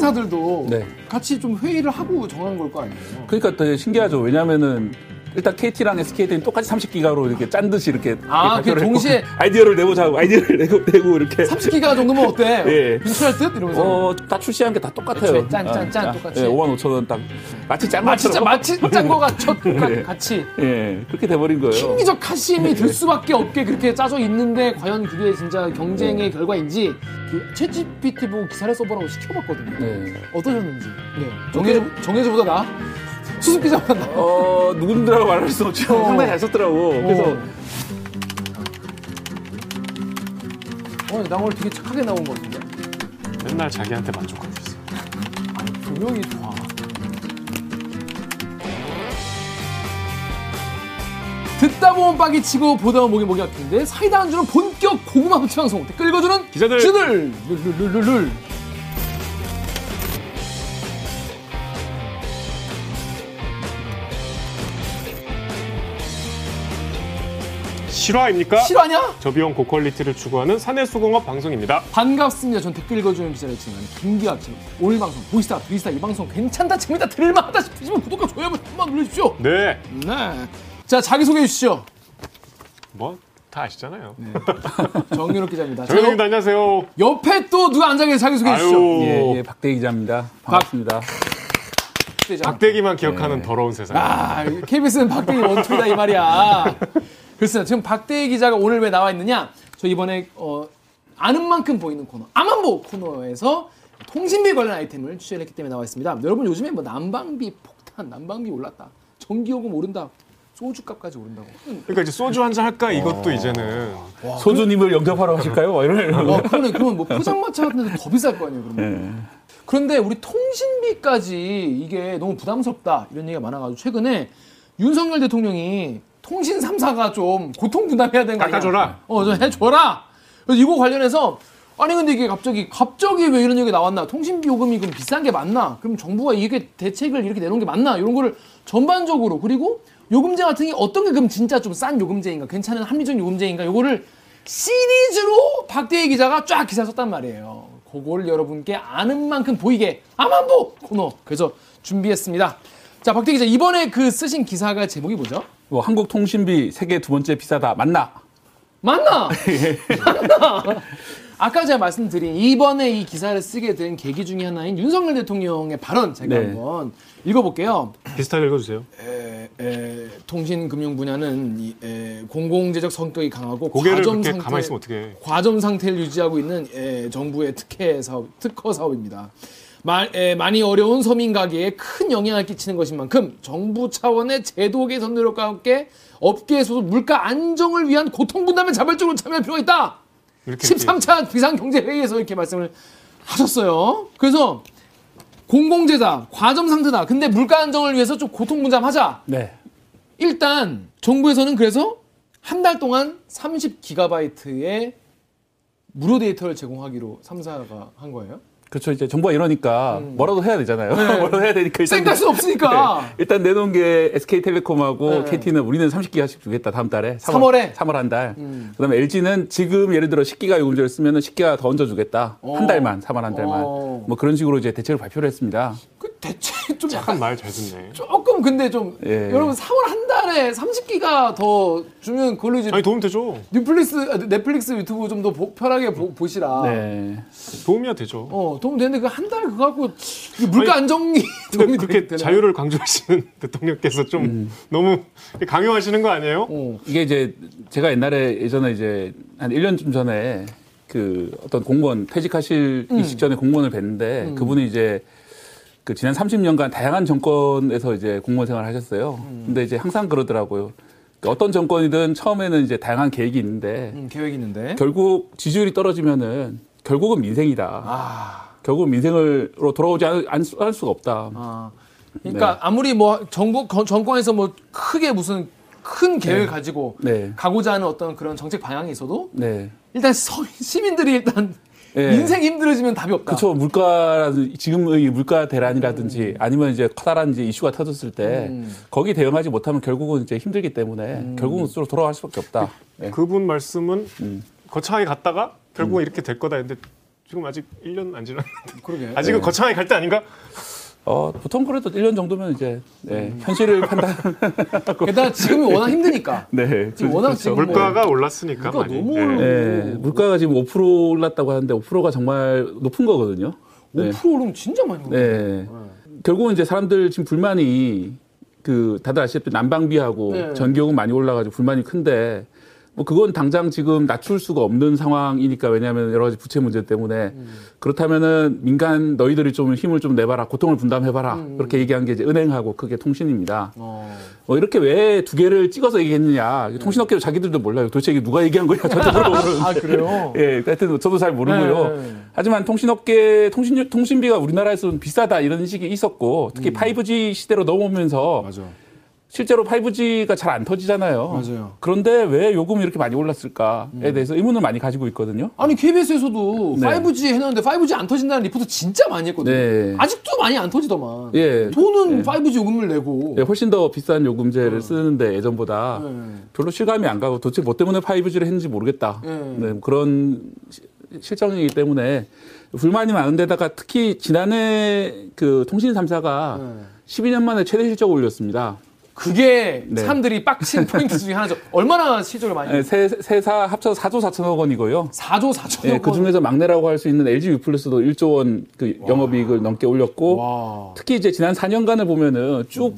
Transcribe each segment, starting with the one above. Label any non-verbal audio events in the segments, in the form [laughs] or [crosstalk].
통신사들도 네. 같이 좀 회의를 하고 정한 걸 거 아니에요? 그러니까 되게 신기하죠. 왜냐면은 일단 KT랑 SK는 똑같이 30기가로 이렇게 짠 듯이 이렇게 아, 그 동시에- 아이디어를 내보자 하고 아이디어를 내고 내고 이렇게 30기가 정도면 어때? [laughs] 예. 괜찮을 듯? 이러면서. 어, 다 출시한 게 다 똑같아요. 애초에 짠, 짠, 짠 아, 똑같이. 예, 5만 5천 원 딱. 마치 짠 짜- 것처럼. 마치 짠 [laughs] 거가 첫 [laughs] 예. 같이. 예, 그렇게 돼버린 거예요. 신기적 가심이 들 수밖에 없게 그렇게 짜져 있는데 과연 그게 진짜 경쟁의 결과인지 그 챗GPT 보고 기사를 써보라고 시켜봤거든요. 네. 어떠셨는지. 네. 정해주, 정해주보다 나? 수습 기자보다 나? 어, 누군가라고 말할 수 없죠. 어. 상당히 잘 썼더라고. 그래서 어, 나 오늘 되게 착하게 나온 것 같은데? 맨날 자기한테 만족하고 있어. 조명이 좋아. 듣다 보면 빡이 치고 보다 보면 목이 목이 아픈데 사이다 안주는 본격 고구마 후치 방송 댓글 읽어주는 기자들. 기자들 룰룰룰룰 실화입니까? 실화냐? 저비용 고quality를 추구하는 사내수공업 방송입니다. 반갑습니다. 전 댓글 읽어주는 기자를 진행하는 김기학입니다. 오늘 방송 보시다 들으시다 이 방송 괜찮다 재밌다 들을만하다 싶으시면 구독과 좋아요 버튼 눌러주십시오. 네. 네. 자 자기 소개해 주시죠. 뭐 다 아시잖아요. [laughs] 정윤욱 기자입니다. 자, 정현입니다. 안녕하세요. 옆에 또 누가 앉아 계세요? 자기 소개해 주시죠. 예, 예, 박대기 기자입니다. 반갑습니다. 기자. 박대기만 기억하는 더러운 세상. 아, KBS는 박대기 원투다 이 말이야. 그렇습니다. 지금 박대기 기자가 오늘 왜 나와 있느냐? 저 이번에 어, 아는 만큼 보이는 코너 아만보 코너에서 통신비 관련 아이템을 취재했기 때문에 나와 있습니다. 여러분 요즘에 뭐 난방비 폭탄, 난방비 올랐다, 전기요금 오른다, 소주값까지 오른다고. 그러니까 이제 소주 한 잔 할까 이것도 이제는 소주님을 영접하러 가실까요? 막 이런. 어, 그러네. 그러면 뭐 포장마차 같은 데서 더 비쌀 거 아니에요, 그러면. 예. 그런데 우리 통신비까지 이게 너무 부담스럽다 이런 얘기가 많아가지고 최근에 윤석열 대통령이 통신 3사가 좀 고통 분담해야 되는 거 아니야? 깎아줘라. 어, 좀 해줘라. 그래서 이거 관련해서 아니 근데 이게 갑자기 갑자기 왜 이런 얘기 나왔나? 통신비 요금이 그럼 비싼 게 맞나? 그럼 정부가 이게 대책을 이렇게 내놓은 게 맞나? 이런 거를 전반적으로 그리고 요금제 같은 게 어떤 게 그럼 진짜 좀 싼 요금제인가? 괜찮은 합리적 요금제인가? 요거를 시리즈로 박대희 기자가 쫙 기사 썼단 말이에요. 그걸 여러분께 아는 만큼 보이게 아만보 코너 그래서 준비했습니다. 자, 박대희 기자 이번에 그 쓰신 기사가 제목이 뭐죠? 뭐 한국 통신비 세계 두 번째 비싸다 맞나? 맞나? [laughs] 맞나? 아까 제가 말씀드린 이번에 이 기사를 쓰게 된 계기 중에 하나인 윤석열 대통령의 발언 제가 네. 한번 읽어볼게요. 비슷하게 읽어주세요. 에, 에, 통신 금융 분야는 이, 에, 공공재적 성격이 강하고 고개를 과점 그렇게 상태, 가만히 있으면 어떻게 과점 상태를 유지하고 있는 에, 정부의 특혜 사업, 특허 사업입니다. 마, 에, 많이 어려운 서민 가게에 큰 영향을 끼치는 것인 만큼 정부 차원의 제도 개선 노력과 함께 업계에서도 물가 안정을 위한 고통 분담에 자발적으로 참여할 필요가 있다. 이렇게 13차 비상경제회의에서 이렇게 말씀을 하셨어요. 그래서 공공재다, 과점 상태다. 근데 물가 안정을 위해서 좀 고통 분담하자. 네. 일단 정부에서는 그래서 한 달 동안 30기가바이트의 무료 데이터를 제공하기로 3사가 한 거예요. 그렇죠. 이제 정부가 이러니까 뭐라도 해야 되잖아요. [laughs] 뭐라도 해야 되니까 일단 쌩갈 수 없으니까. 네. 일단 내놓은 게 네. SK텔레콤하고 KT는 우리는 30기가씩 주겠다 다음 달에 3월 에? 3월 한 달. 그다음에 LG는 지금 예를 들어 10기가 요금제를 쓰면은 10기가 더 얹어 주겠다. 어. 한 달만 3월 한 달만. 어. 뭐 그런 식으로 이제 대책을 발표를 했습니다. 그 대체 [laughs] 좀 약간 말 잘 듣네. 조금 근데 좀 예. 여러분 3월 한 달에 30기가 더 주면 그걸로 이제 아니 도움 되죠. 넷플릭스 아, 넷플릭스 유튜브 좀 더 편하게 보, 시라 네. 도움이야 되죠. 어, 도움 되는데 그 한 달 그거 갖고 이 물가 안정이 도움이 그렇게 되나? 자유를 강조하시는 [laughs] 대통령께서 좀 너무 강요하시는 거 아니에요? 어. 이게 이제 제가 옛날에 예전에 이제 한 1년쯤 전에 그 어떤 공무원 퇴직하실 음. 이 직전에 공무원을 뵀는데 그분이 이제 그 지난 30년간 다양한 정권에서 이제 공무원 생활을 하셨어요. 음. 근데 이제 항상 그러더라고요. 그러니까 어떤 정권이든 처음에는 이제 다양한 계획이 있는데 음, 계획 있는데. 결국 지지율이 떨어지면은 결국은 민생이다. 아. 결국은 민생으로 돌아오지 않, 않, 할 수가 없다. 아. 그러니까 네. 아무리 뭐 정부 거- 정권에서 뭐 크게 무슨 큰 계획을 가지고 네. 가고자 하는 어떤 그런 정책 방향이 있어도 네. 일단 서- 시민들이 일단 네. 인생 힘들어지면 답이 없다. 그렇죠. 물가라든지 지금의 물가 대란이라든지 아니면 이제 커다란 이제 이슈가 터졌을 때 음. 거기 대응하지 못하면 결국은 이제 힘들기 때문에 결국은 스스로 돌아갈 수밖에 없다. 네. 그분 말씀은 음. 거창하게 갔다가 결국은 이렇게 될 거다 했는데 지금 아직 1년 안 지났. 그러게. 아직은 거창하게 갈 때 아닌가? 어, 보통 그래도 1년 정도면 이제 네, 현실을 [laughs] 판단. 게다가 지금이 워낙 힘드니까. [laughs] 네. 지금 워낙 그렇죠. 지금 뭐- 물가가 올랐으니까 물가 많이. 너무 예. 올라- 네, 물가가 지금 5% 올랐다고 하는데 5%가 정말 높은 거거든요. 5% 오르면 진짜 많이 오르네. 네. 결국은 이제 사람들 지금 불만이 그 다들 아시다시피 난방비하고 네. 전기요금 많이 올라가지고 불만이 큰데 뭐 그건 당장 지금 낮출 수가 없는 상황이니까 왜냐하면 여러 가지 부채 문제 때문에 그렇다면은 민간 너희들이 좀 힘을 좀 내봐라 고통을 분담해봐라 그렇게 얘기한 게 이제 은행하고 크게 통신입니다. 어. 뭐 이렇게 왜 두 개를 찍어서 얘기했느냐 통신업계도 자기들도 몰라요. 도대체 이게 누가 얘기한 거냐 저도 물어보는. 아 그래요? [laughs] 예, 하여튼 저도 잘 모르고요. 네. 하지만 통신업계 통신 통신비가 우리나라에서는 비싸다 이런 인식이 있었고 특히 5G 시대로 넘어오면서 맞아. 실제로 5G가 잘 안 터지잖아요. 맞아요. 그런데 왜 요금이 이렇게 많이 올랐을까에 대해서 의문을 많이 가지고 있거든요. 아니 KBS에서도 네. 5G 해놨는데 5G 안 터진다는 리포트 진짜 많이 했거든요. 네. 아직도 많이 안 터지더만. 예. 돈은 5G 요금을 내고. 예, 훨씬 더 비싼 요금제를 쓰는데 예전보다 네. 별로 실감이 안 가고 도대체 뭐 때문에 5G를 했는지 모르겠다. 네. 네, 그런 시- 실정이기 때문에 불만이 많은 데다가 특히 지난해 그 통신 3사가 네. 12년 만에 최대 실적을 올렸습니다. 그게 네. 사람들이 빡친 [laughs] 포인트 중에 하나죠. 얼마나 실적을 많이 네, 세, 세사 합쳐서 4조 4천억 원이고요. 4조 4천 예, 그 중에서 막내라고 할 수 있는 LG 유플러스도 1조 원 그 영업이익을 넘게 올렸고 와. 특히 이제 지난 4년간을 보면은 쭉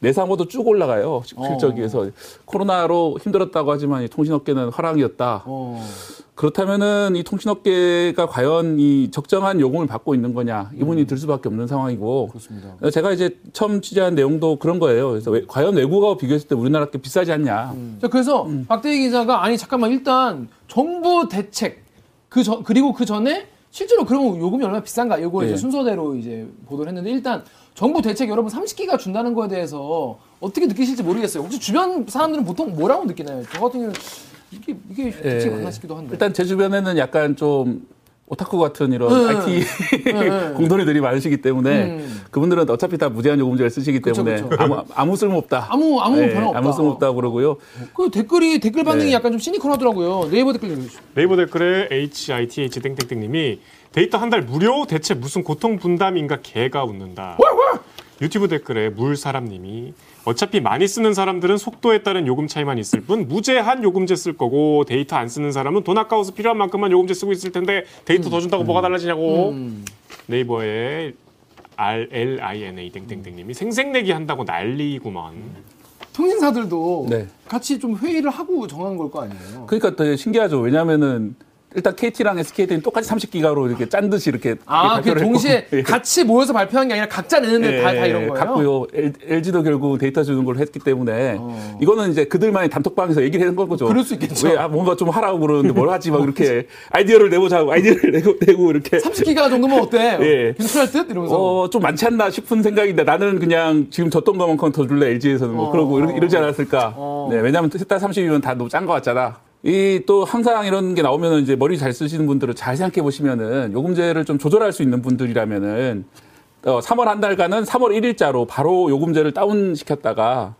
내상호도 쭉 올라가요. 실적이 그래서 코로나로 힘들었다고 하지만 이 통신업계는 화랑이었다. 어. 그렇다면은 이 통신업계가 과연 이 적정한 요금을 받고 있는 거냐 의문이 들 수밖에 없는 상황이고 그렇습니다. 제가 이제 처음 취재한 내용도 그런 거예요. 그래서 왜- 과연 외국하고 비교했을 때 우리나라 게 비싸지 않냐. 자, 그래서 음. 박대기 기자가 아니 잠깐만 일단 정부 대책 그전 그리고 그 전에 실제로 그러면 요금이 얼마나 비싼가 이거 이제 예. 순서대로 이제 보도를 했는데 일단 정부 대책 여러분 30기가 준다는 거에 대해서 어떻게 느끼실지 모르겠어요. 혹시 주변 사람들은 보통 뭐라고 느끼나요? 저 같은 경우는 이게 이게 대책이 예. 싶기도 한데. 일단 제 주변에는 약간 좀 오타쿠 같은 이런 네. IT 네. 공돈이들이 많으시기 때문에 음. 그분들은 어차피 다 무제한 요금제를 쓰시기 그쵸, 때문에 그쵸. 아무, 아무 쓸모 없다. 아무 아무 예, 변화 없다. 아무 쓸모 없다 그러고요. 그 댓글이 댓글 반응이 네. 약간 좀 시니컬하더라고요. 네이버 댓글 읽어주시죠. 네이버 댓글에 HITH 땡땡땡님이 데이터 한 달 무료 대체 무슨 고통 분담인가 개가 웃는다. 유튜브 댓글에 물사람님이 어차피 많이 쓰는 사람들은 속도에 따른 요금 차이만 있을 뿐 무제한 요금제 쓸 거고 데이터 안 쓰는 사람은 돈 아까워서 필요한 만큼만 요금제 쓰고 있을 텐데 데이터 더 준다고 뭐가 달라지냐고 음. 네이버에 RLINA 땡땡땡님이 생색내기 한다고 난리구만. 통신사들도 네. 같이 좀 회의를 하고 정한 걸 거 아니에요. 그러니까 되게 신기하죠. 왜냐하면은 일단 KT랑 SKT는 똑같이 30기가로 이렇게 짠 듯이 이렇게 아, 그 했고. 동시에 예. 같이 모여서 발표한 게 아니라 각자 내는데 다, 다 이런 거예요. 같고요. LG도 결국 데이터 주는 걸 했기 때문에 어. 이거는 이제 그들만의 단톡방에서 얘기를 한 거죠. 그럴 수 있겠죠. 왜 아, 뭔가 좀 하라고 그러는데 뭘 하지 막 이렇게 아이디어를 내보자고 아이디어를 내고 내고 이렇게 30기가 정도면 어때? [laughs] 예. 괜찮을 듯 이러면서. 어, 좀 많지 않나 싶은 생각인데 나는 그냥 지금 줬던 것만큼 더 줄래 LG에서는 뭐 어. 그러고 이러, 이러지 않았을까. 어. 네, 왜냐하면 셋다 30이면 다 너무 짠 거 같잖아. 이 또 항상 이런 게 나오면은 이제 머리 잘 쓰시는 분들은 잘 생각해 보시면은 요금제를 좀 조절할 수 있는 분들이라면은 어, 3월 한 달간은 3월 1일자로 바로 요금제를 다운 시켰다가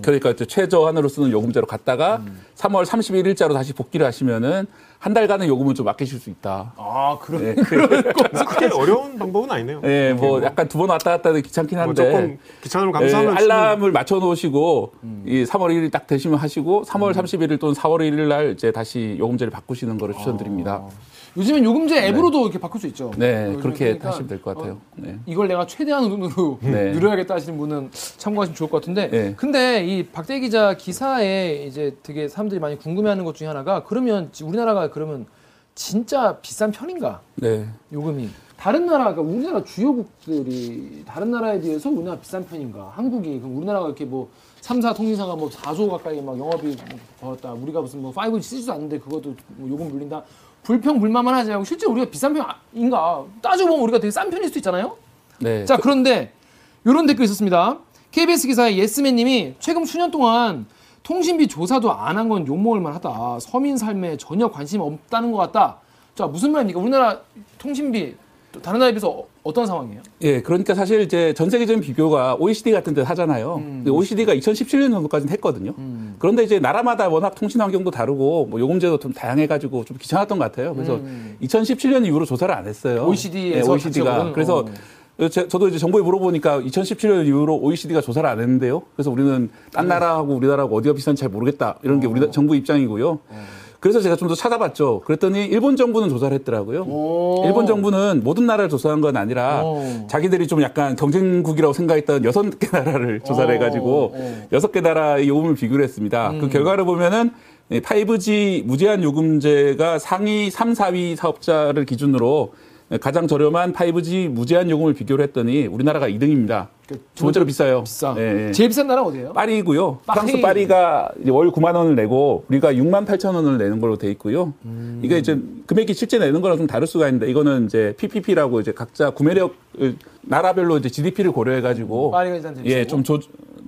그러니까 최저한으로 쓰는 요금제로 갔다가 3월 31일자로 다시 복귀를 하시면은 한 달간의 요금은 좀 아끼실 수 있다. 아, 그런. 네. [laughs] 크게 [laughs] 어려운 방법은 아니네요. 예, 뭐 약간 두 번 왔다 갔다 하기 귀찮긴 뭐 한데. 조금 귀찮음을 예, 감수하면 알람을 맞춰 놓으시고 이 3월 1일 딱 되시면 하시고 3월 31일 또는 4월 1일 날 이제 다시 요금제를 바꾸시는 거를 추천드립니다. 요즘엔 요금제 앱으로도 이렇게 바꿀 수 있죠. 네, 어, 그렇게 그러니까, 하시면 될 것 같아요. 어, 네. 이걸 내가 최대한 눈으로 네. [laughs] 누려야겠다 하시는 분은 참고하시면 좋을 것 같은데. 네. 근데 이 박대 기자 기사에 이제 되게 사람들이 많이 궁금해하는 것 중에 하나가 그러면 지- 우리나라가 그러면 진짜 비싼 편인가? 네. 요금이 다른 나라 그러니까 우리나라 주요국들이 다른 나라에 비해서 우리나라 비싼 편인가? 한국이 그럼 우리나라가 이렇게 뭐 3사 통신사가 뭐 4조 가까이 막 영업이 벌었다. 우리가 무슨 뭐 5G 쓰지도 않는데 그것도 뭐 요금 물린다. 불평 불만만 하지 않고 실제 우리가 비싼 편인가? 따져 보면 우리가 되게 싼 편일 수도 있잖아요. 네. 자 그런데 이런 댓글 있었습니다. KBS 기사의 예스맨님이 최근 수년 동안 통신비 조사도 안 한 건 욕먹을 만하다. 서민 삶에 전혀 관심 없다는 것 같다. 자 무슨 말입니까? 우리나라 통신비 또 다른 나라에 비해서 어- 어떤 상황이에요? 예, 그러니까 사실 이제 전 세계적인 비교가 OECD 같은 데 하잖아요. 음. OECD가 2017년 정도까지는 했거든요. 그런데 이제 나라마다 워낙 통신 환경도 다르고 뭐 요금제도 좀 다양해가지고 좀 귀찮았던 것 같아요. 그래서 2017년 이후로 조사를 안 했어요. OECD 에서 OECD가? 그래서 어. 제- 저도 이제 정부에 물어보니까 2017년 이후로 OECD가 조사를 안 했는데요. 그래서 우리는 딴 나라하고 우리나라하고 어디가 비싼지 잘 모르겠다. 이런 게 우리 정부 입장이고요. 그래서 제가 좀 더 찾아봤죠. 그랬더니 일본 정부는 조사를 했더라고요. 오. 일본 정부는 모든 나라를 조사한 건 아니라 오. 자기들이 좀 약간 경쟁국이라고 생각했던 여섯 개 나라를 조사를 오. 해가지고 오. 여섯 개 나라의 요금을 비교를 했습니다. 음. 그 결과를 보면은 5G 무제한 요금제가 상위 3, 4위 사업자를 기준으로 가장 저렴한 5G 무제한 요금을 비교를 했더니 우리나라가 2등입니다. 두 번째로 비싸요. 비싸. 예, 예. 제일 비싼 나라 어디예요? 파리고요. 프랑스 파리. 파리가 이제 월 9만 원을 내고 우리가 6만 8천 원을 내는 걸로 돼 있고요. 음. 이게 이제 금액이 실제 내는 거랑 좀 다를 수가 있는데 이거는 이제 PPP라고 이제 각자 구매력 을 나라별로 이제 GDP를 고려해 가지고 파리가 일단 제일 예. 좀 조,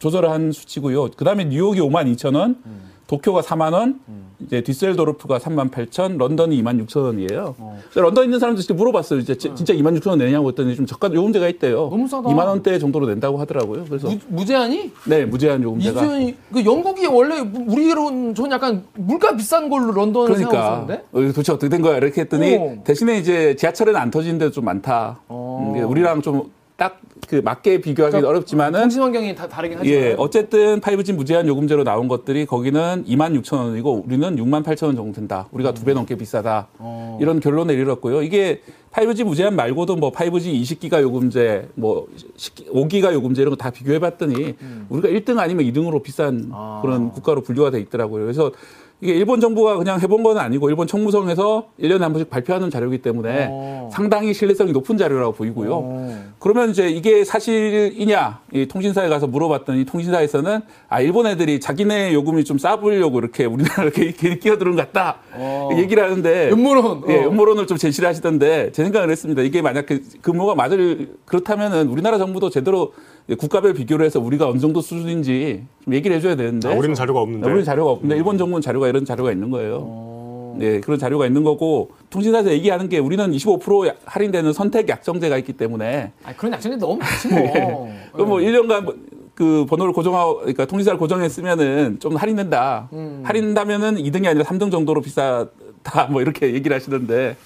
조절한 수치고요. 그다음에 뉴욕이 5만 2천 원, 음. 도쿄가 4만 원, 이제 뒤셀도르프가 3만 8천, 런던이 2만 6천 원이에요. 어. 그래서 런던 있는 사람들 진짜 물어봤어요. 이제 지- 진짜 2만 6천 원 내냐고 했더니 좀 저가 요금제가 있대요. 너무 싸다. 2만 원대 정도로 낸다고 하더라고요. 그래서 무, 무제한이? 네, 무제한 요금제가. 이주연이 그 영국이 원래 우리로는 전 약간 물가 비싼 걸로 런던을 그러니까 생각하고 있었는데 어, 도대체 어떻게 된 거야 이렇게 했더니 오. 대신에 이제 지하철은 안 터지는 데도 좀 많다. 어. 음, 우리랑 좀 딱 그 맞게 비교하기 그러니까 어렵지만은 통신 환경이 다 다르긴 하지만 예 어쨌든 5G 무제한 요금제로 나온 것들이 거기는 2만 6천 원이고 우리는 6만 8천 원 정도 된다. 우리가 두 배 넘게 비싸다. 어. 이런 결론에 이르렀고요. 이게 5G 무제한 말고도 뭐 5G 20기가 요금제, 뭐 5기가 요금제 이런 거 다 비교해봤더니 우리가 1등 아니면 2등으로 비싼 음. 아. 그런 국가로 분류가 돼 있더라고요. 그래서 이게 일본 정부가 그냥 해본 건 아니고 일본 총무성에서 1년에 한 번씩 발표하는 자료이기 때문에 어. 상당히 신뢰성이 높은 자료라고 보이고요. 어. 그러면 이제 이게 사실이냐 이 통신사에 가서 물어봤더니 통신사에서는 아 일본 애들이 자기네 요금이 좀 싸보려고 이렇게 우리나라를 괜히 끼어드는 것 같다 어. 얘기를 하는데 음모론 예, 어. 음모론을 좀 제시를 하시던데 제 생각을 했습니다. 이게 만약 그 근무가 맞을 그렇다면은 우리나라 정부도 제대로 국가별 비교를 해서 우리가 어느 정도 수준인지 좀 얘기를 해줘야 되는데 아, 우리는 자료가 없는데. 우리는 자료가 없는데 일본 정부는 자료가 이런 자료가 있는 거예요. 어. 네, 그런 자료가 있는 거고 통신사에서 얘기하는 게 우리는 25% 야- 할인되는 선택 약정제가 있기 때문에 아 그런 약점이 너무 많지 [laughs] 뭐. 그럼 뭐 1년간 그 번호를 고정하고 그러니까 통신사를 고정했으면은 좀 할인된다. 음. 할인다면은 2등이 아니라 3등 정도로 비싸다. 뭐 이렇게 얘기를 하시던데 근데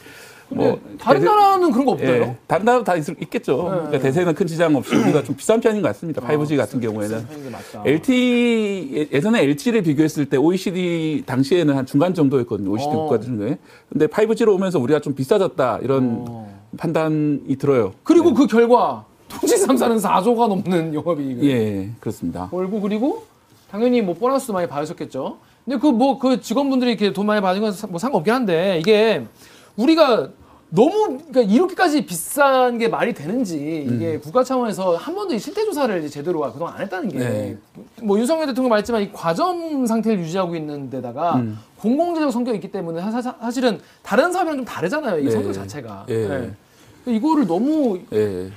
뭐 다른 대세- 나라는 그런 거 없대요. 예, 다른 나라도 다 있, 겠죠 네. 그러니까 대세는 큰 지장 없이 [clears throat] 우리가 좀 비싼 편인 것 같습니다. 5G 같은 경우에는. LTE 예- 예전에 LTE를 비교했을 때 OECD 당시에는 한 중간 정도였거든요. OECD 어. 국가 중에. 근데 5G로 오면서 우리가 좀 비싸졌다 이런 어. 판단이 들어요. 그리고 그 결과 통신 3사는 4조가 넘는 영업이익을 예, 그렇습니다. 벌고 그리고 당연히 뭐 보너스도 많이 받으셨겠죠. 근데 그뭐 그 직원분들이 이렇게 돈 많이 받은 건 뭐 상관없긴 한데 이게 우리가 너무 그러니까 이렇게까지 비싼 게 말이 되는지 이게 국가 차원에서 한 번도 이 실태 조사를 제대로 그동안 안 했다는 게 뭐 네. 윤석열 대통령 말했지만 이 과점 상태를 유지하고 있는 데다가 음. 공공재정 성격이 있기 때문에 사, 사- 사실은 다른 사업이랑 좀 다르잖아요. 이 네. 성격 자체가. 예. 네. 이거를 너무 예.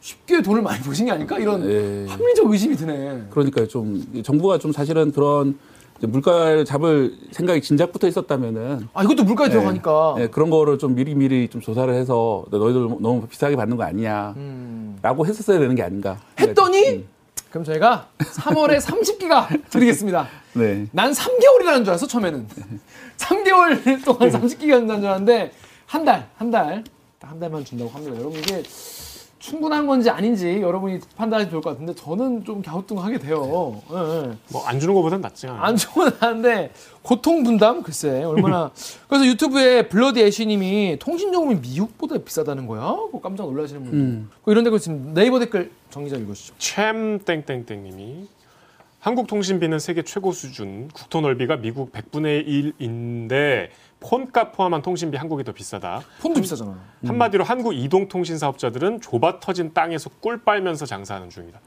쉽게 돈을 많이 [laughs] 버신 게 아닐까 이런 예. 합리적 의심이 드네. 그러니까 좀 정부가 좀 사실은 그런 물가를 잡을 생각이 진작부터 있었다면은 아 이것도 물가에 들어가니까. 예, 그런 거를 좀 미리 미리 좀 조사를 해서 너희들 너무 비싸게 받는 거 아니냐라고 음. 했었어야 되는 게 아닌가. 했더니 음. 그럼 저희가 3월에 30기가 [laughs] 드리겠습니다. 네. 난 3개월이라는 줄 알았어 처음에는. [laughs] 3개월 동안 30기가 준다는 줄 알았는데 한 달, 한 달, 딱한 달만 준다고 합니다. 여러분 이게 충분한 건지 아닌지 여러분이 판단하시면 좋을 것 같은데 저는 좀 갸우뚱하게 돼요. 예, 예. 뭐안 주는 것보단 낫지 않아요? 안 좋은 하는데 고통 분담 글쎄 얼마나 그래서 유튜브에 블러디 애쉬님이 통신요금이 미국보다 비싸다는 거야? 그거 깜짝 놀라시는 분들 음. 그 이런 댓글 지금 네이버 댓글 정기자 읽으시죠. 챔 땡땡땡님이 한국 통신비는 세계 최고 수준, 국토 넓이가 미국 100분의 1인데 폰값 포함한 통신비 한국이 더 비싸다. 폰도 비싸잖아. 한마디로 한국 이동 통신 사업자들은 좁아 터진 땅에서 꿀 빨면서 장사하는 중이다.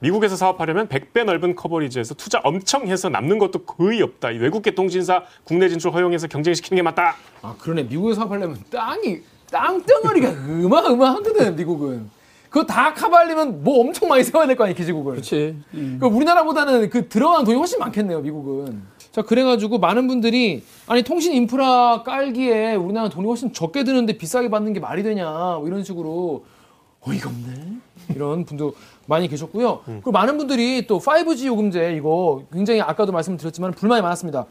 미국에서 사업하려면 100배 넓은 커버리지에서 투자 엄청 해서 남는 것도 거의 없다. 이 외국계 통신사 국내 진출 허용해서 경쟁시키는 게 맞다. 아 그러네 미국에 사업하려면 땅이 땅덩어리가 어마어마하거든 미국은. 그거 다 커버하려면 뭐 엄청 많이 세워야 될 거 아니야 기지국을. 그렇지. 그 우리나라보다는 그 들어가는 돈이 훨씬 많겠네요 미국은. 자 그래가지고 많은 분들이 아니 통신 인프라 깔기에 우리나라 돈이 훨씬 적게 드는데 비싸게 받는 게 말이 되냐 뭐 이런 식으로 어이가 없네 이런 분도 많이 계셨고요. 그리고 많은 분들이 또 5G 요금제 이거 굉장히 아까도 말씀드렸지만 불만이 많았습니다.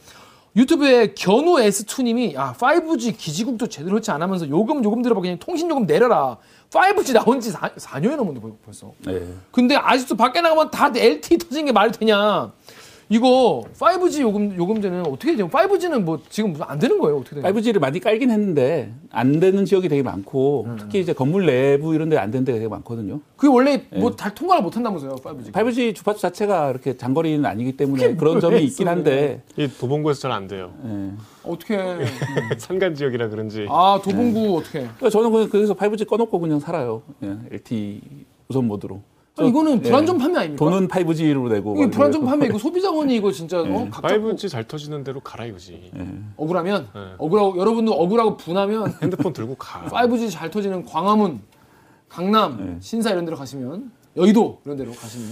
유튜브에 견우 S2님이 야 5G 기지국도 제대로 설치 안 하면서 요금 요금 들어봐 그냥 통신 요금 내려라. 5G 나온 지 4, 4년이 넘었는데 벌- 벌써. 네. 근데 아직도 밖에 나가면 다 LTE 터진 게 말이 되냐? 이거 5G 요금 요금제는 어떻게 돼요? 5G는 뭐 지금 안 되는 거예요? 어떻게 돼요? 5G를 많이 깔긴 했는데 안 되는 지역이 되게 많고 음. 특히 이제 건물 내부 이런 데 안 되는 데가 되게 많거든요. 그게 원래 뭐잘 통과를 못 한다면서요, 5G. 5G 주파수 자체가 그렇게 장거리는 아니기 때문에 그런 점이 있긴 한데 이 도봉구에서 잘 안 돼요. 예. 어떻게 [laughs] 산간 지역이라 그런지. 아, 도봉구 어떻게? 그러니까 저는 그냥 그래서 5G 꺼놓고 그냥 살아요. 예, LTE 우선 모드로. 아니, 이거는 예. 불안전 판매 아닙니까? 돈은 5G로 내고. 이게 이래서. 판매 이거 소비자원이 이거 진짜 어? 각 잡고 5G 잘 터지는 대로 가라 이거지. 억울하면 네. 억울하고 여러분도 억울하고 분하면 [laughs] 핸드폰 들고 가. 5G 잘 터지는 광화문, 강남, 네. 신사 이런 데로 가시면 여의도 이런 데로 가시면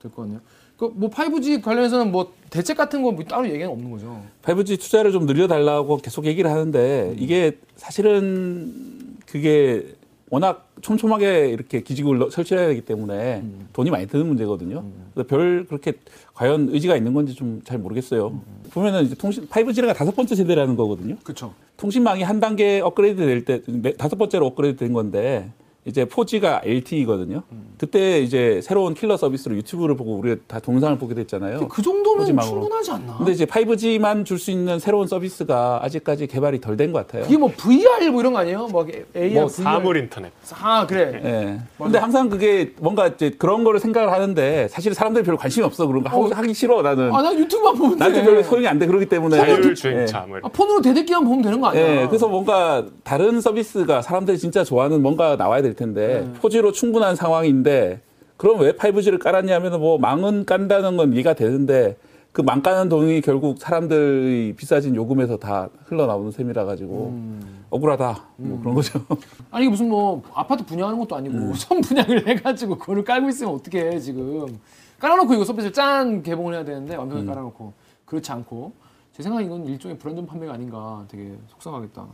될 것 같네요. 그뭐 5G 관련해서는 뭐 대책 같은 거 뭐 따로 얘기는 없는 거죠. 5G 투자를 좀 늘려달라고 계속 얘기를 하는데 이게 사실은 그게 워낙 촘촘하게 이렇게 기지국을 넣- 설치해야 되기 때문에 돈이 많이 드는 문제거든요. 그래서 별 그렇게 과연 의지가 있는 건지 좀 잘 모르겠어요. 보면은 이제 통신 5G가 다섯 번째 세대라는 거거든요. 그렇죠. 통신망이 한 단계 업그레이드 될 때, 네, 다섯 번째로 업그레이드 된 건데, 이제 4G가 LTE거든요. 그때 이제 새로운 킬러 서비스로 유튜브를 보고 우리가 다 동영상을 보게 됐잖아요. 그 정도면 소지망으로. 충분하지 않나? 근데 이제 5G만 줄 수 있는 새로운 서비스가 아직까지 개발이 덜 된 것 같아요. 이게 뭐 VR 뭐 이런 거 아니에요? 뭐 AR, 뭐 VR. 사물 인터넷. 아 그래. 예. 근데 항상 그게 뭔가 이제 그런 거를 생각을 하는데 사실 사람들이 별로 관심이 없어. 그런 거 하고, 어. 하기 싫어, 나는. 아나 유튜브만 보면 돼. 나한테 별로 소용이 안 돼. 그렇기 때문에. 자율주행차 뭐 아. 폰으로 대대기만 보면 되는 거 아니야? 예, 그래서 뭔가 다른 서비스가 사람들이 진짜 좋아하는 뭔가 나와야 될 텐데 네. 4G로 충분한 상황인데 그럼 왜 5G를 깔았냐면 뭐 망은 깐다는 건 이해가 되는데 그망 까는 돈이 결국 사람들이 비싸진 요금에서 다 흘러나오는 셈이라 가지고 음. 억울하다 뭐 그런 거죠. [laughs] 아니 무슨 뭐 아파트 분양하는 것도 아니고 음. 선 [laughs] 분양을 해가지고 그거를 깔고 있으면 어떻게 해 지금 깔아놓고 이거 서비스를 짠 개봉을 해야 되는데 완벽하게 음. 깔아놓고 그렇지 않고 제 생각에 이건 일종의 불안전 판매가 아닌가 되게 속상하겠다.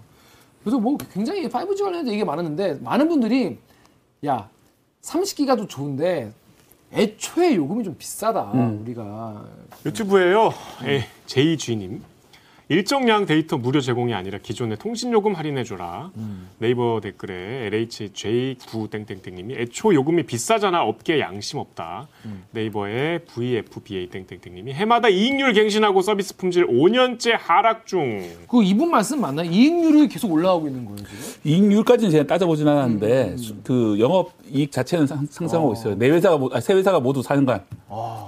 그래서 뭐 굉장히 5G 관련해서 얘기 많았는데 많은 분들이 야 30기가도 좋은데 애초에 요금이 좀 비싸다 음. 우리가 유튜브에요. 예, 제이쥐님. 일정량 데이터 무료 제공이 아니라 기존의 통신 요금 할인해줘라. 네이버 댓글에 LHJ9땡땡땡님이 애초 요금이 비싸잖아 업계 양심 없다. 네이버에 VFBA 땡땡땡님이 해마다 이익률 갱신하고 서비스 품질 5년째 하락 중. 그 이분 말씀 맞나요? 이익률이 계속 올라가고 있는 거예요 지금? 이익률까지는 제가 따져보진 음, 않았는데 수- 그 영업 이익 자체는 상, 상승하고 어. 있어요. 네 회사가 모- 아니, 세 회사가 모두 사년간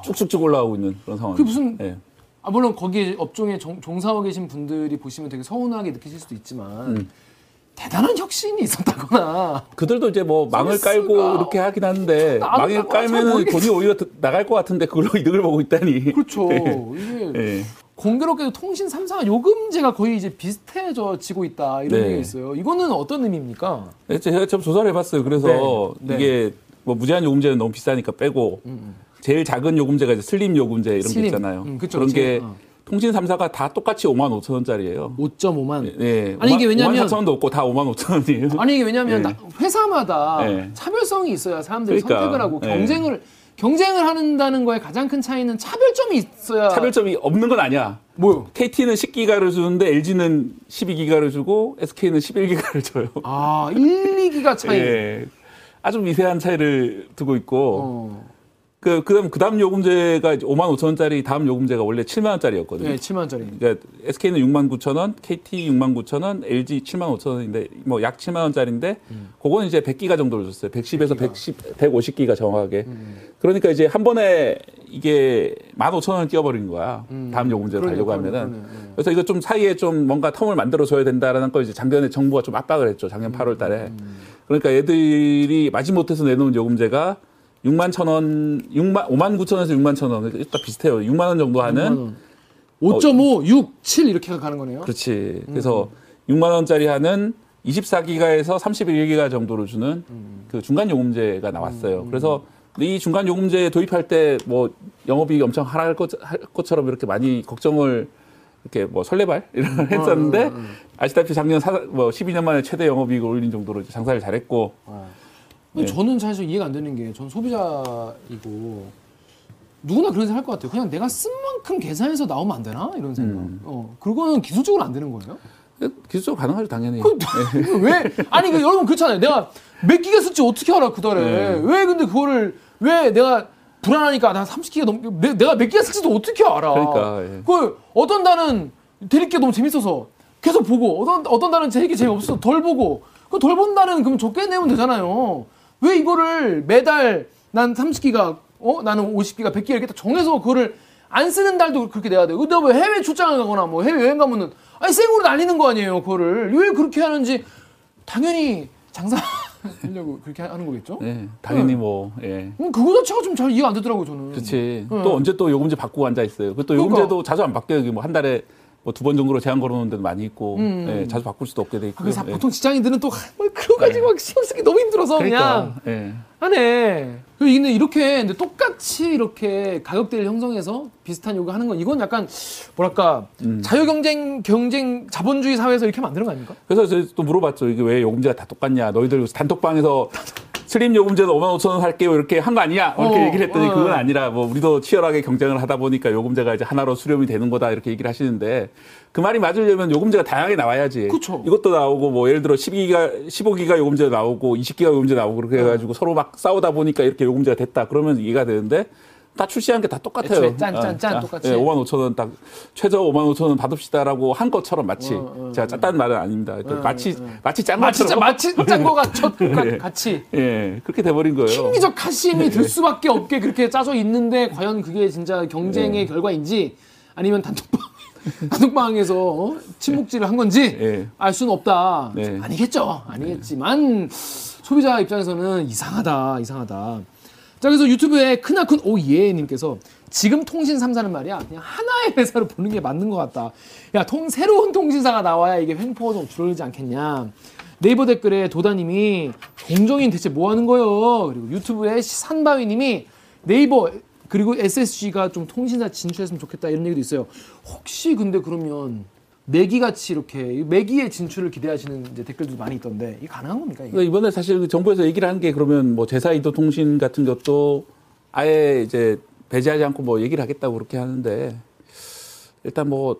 쭉쭉쭉 올라가고 있는 그런 상황. 그게 무슨 예. 아 물론 거기 업종에 종, 종사하고 계신 분들이 보시면 되게 서운하게 느끼실 수도 있지만 음. 대단한 혁신이 있었다거나 그들도 이제 뭐 망을 깔고 이렇게 하긴 하는데 망을 깔면은. 돈이 오히려 더 나갈 것 같은데 그걸로 [laughs] 이득을 보고 있다니. 그렇죠 이게 예. 공교롭게도 통신 3사가 요금제가 거의 이제 비슷해져지고 있다 이런 네. 얘기가 있어요 이거는 어떤 의미입니까? 예, 제가 좀 조사를 해봤어요. 그래서 네. 네. 이게 뭐 무제한 요금제는 너무 비싸니까 빼고 제일 작은 요금제가 이제 슬림 요금제 이런 슬림. 게 있잖아요. 음, 그쵸, 런 그쵸. 게 어. 통신 3사가 다 똑같이 5만 5천 원짜리예요. 5.5만 예. 아니, 이게 왜냐면- 5만 4천 원도 없고 다 5만 5천 원이에요. 아니 이게 왜냐하면 예. 나- 회사마다 예. 차별성이 있어야 사람들이 그러니까, 선택을 하고 예. 경쟁을 경쟁을 한다는 거에 가장 큰 차이는 차별점이 있어야 차별점이 없는 건 아니야. 뭐요? KT는 10기가를 주는데 LG는 12기가를 주고 SK는 11기가를 줘요. 아 1, 2기가 차이 예. 아주 미세한 차이를 두고 있고 어. 그 그 다음 그 다음 요금제가 이제 5만 5천 원짜리 다음 요금제가 원래 7만 원짜리였거든요. 네 7만 원짜리 그러니까 SK는 6만 9천 원, KT 6만 9천 원, LG 7만 5천 원인데 뭐 약 7만 원짜리인데 그거는 이제 100기가 정도를 줬어요. 110에서 110, 150기가 정확하게. 그러니까 이제 한 번에 이게 1만 5천 원을 띄워버린 거야. 다음 요금제로 그러네, 가려고 그러네, 하면은. 그러네, 네. 그래서 이거 좀 사이에 좀 뭔가 텀을 만들어 줘야 된다라는 걸 이제 작년에 정부가 좀 압박을 했죠. 작년 8월 달에. 그러니까 얘들이 마지못해서 내놓은 요금제가 6만 천 원, 6만, 5만 9천 원에서 6만 천 원. 일단 비슷해요. 6만 원 정도 하는 5.5, 6, 7 이렇게 가는 거네요. 그렇지. 그래서 6만 원짜리 하는 24기가에서 31기가 정도로 주는 그 중간 요금제가 나왔어요. 그래서 근데 이 중간 요금제 도입할 때 뭐 영업이익 엄청 하락할 것, 할 것처럼 이렇게 많이 걱정을 이렇게 뭐 설레발 [laughs] 이런 걸 했었는데 아시다시피 작년 사, 뭐 12년 만에 최대 영업이익을 올린 정도로 장사를 잘했고 근데 네. 저는 사실 이해가 안 되는 게, 전 소비자이고 누구나 그런 생각 할 것 같아요. 그냥 내가 쓴 만큼 계산해서 나오면 안 되나 이런 생각. 음. 어, 그거는 기술적으로 안 되는 거예요? 기술적으로 가능하죠 당연히. 이거 왜? 아니 그 여러분 그렇잖아요. 내가 몇 기가 쓸지 어떻게 알아 그 달에? 네. 왜 근데 그거를 왜 내가 불안하니까 나 30기가 넘 내- 내가 몇 기가 쓸지도 어떻게 알아? 그러니까, 예. 그 어떤 달은 대리기가 너무 재밌어서 계속 보고 어떤 어떤 달은 대리기 재미없어서 덜 보고 그 덜본 달은 그럼 적게 내면 되잖아요. 왜 이거를 매달 난 30기가 어 나는 50기가 100기가 이렇게 딱 정해서 그거를 안 쓰는 달도 그렇게 내야 돼. 근데 뭐 해외 출장을 가거나 뭐 해외 여행 가면은 아니 생으로 날리는 거 아니에요. 그거를 왜 그렇게 하는지 당연히 장사 하려고 [laughs] 그렇게 하는 거겠죠. 예, 당연히 뭐 예. 음, 그거 자체가 좀 잘 이해가 안 되더라고요 저는. 그렇지. 응. 또 언제 또 요금제 바꾸고 앉아 있어요. 그또 그러니까. 요금제도 자주 안 바뀌어요. 뭐 한 달에 뭐 두 번 정도로 제한 걸어놓는 데도 많이 있고 음. 예, 자주 바꿀 수도 없게 돼 있고. 그래서 보통 직장인들은 또 뭐, 그거 가지고 막 신경 쓰기 너무 힘들어서 그냥 그러니까 예. 하네. 근데 이렇게 근데 똑같이 이렇게 가격대를 형성해서 비슷한 요구 하는 건 이건 약간 뭐랄까 음. 자유 경쟁 경쟁 자본주의 사회에서 이렇게 만드는 거 아닙니까? 그래서 제가 또 물어봤죠. 이게 왜 요금제가 다 똑같냐? 너희들 단톡방에서 슬림 요금제도 5만 5천 원 할게요. 이렇게 한 거 아니냐? 이렇게 어, 얘기를 했더니 어. 그건 아니라 뭐 우리도 치열하게 경쟁을 하다 보니까 요금제가 이제 하나로 수렴이 되는 거다 이렇게 얘기를 하시는데 그 말이 맞으려면 요금제가 다양하게 나와야지. 그쵸. 이것도 나오고 뭐 예를 들어 12기가 15기가 요금제 나오고 20기가 요금제 나오고 그렇게 해가지고 서로 막 싸우다 보니까 이렇게 요금제가 됐다. 그러면 이해가 되는데 다 출시한 게 다 똑같아요. 애초에 짠, 짠, 짠 아, 똑같이. 예, 5만 5천 원 딱 최저 5만 5천 원 받읍시다라고 한 것처럼 마치 어, 어, 제가 짰다는 말은 아닙니다. 그 마치 마치 짠 마치 것처럼 마치 짠 거가 첫 네. 같이 예 그렇게 돼버린 거예요. 심리적 가심이 들 수밖에 없게 그렇게 짜져 있는데 과연 그게 진짜 경쟁의 결과인지 아니면 단톡방 [laughs] 단톡방에서 어? 침묵질을 한 건지 예. 알 수는 없다. 네. 아니겠죠. 아니겠지만 소비자 입장에서는 이상하다, 이상하다. 자 그래서 유튜브에 크나큰 오예님께서 지금 통신 3사는 말이야 그냥 하나의 회사로 보는 게 맞는 것 같다. 야 통 새로운 통신사가 나와야 이게 횡포가 좀 줄어들지 않겠냐. 네이버 댓글에 도다님이 공정인 대체 뭐 하는 거요? 그리고 유튜브에 산바위님이 네이버 그리고 SSG가 좀 통신사 진출했으면 좋겠다 이런 얘기도 있어요. 혹시 근데 그러면 매기 같이 이렇게 매기의 진출을 기대하시는 이제 댓글도 많이 있던데 이게 가능한 겁니까? 이게? 그러니까 이번에 사실 그 정부에서 얘기를 한 게 그러면 뭐 제사 이도 통신 같은 것도 아예 이제 배제하지 않고 뭐 얘기를 하겠다고 그렇게 하는데 일단 뭐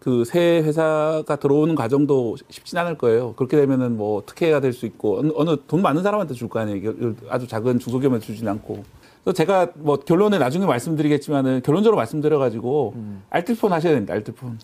그 새 회사가 들어오는 과정도 쉽진 않을 거예요. 그렇게 되면은 뭐 특혜가 될 수 있고 어느, 돈 많은 사람한테 줄 거 아니에요. 아주 작은 중소기업한테 주진 않고. 그래서 제가 뭐 결론에 나중에 말씀드리겠지만은 결론적으로 말씀드려가지고 알뜰폰 하셔야 됩니다. 알뜰폰.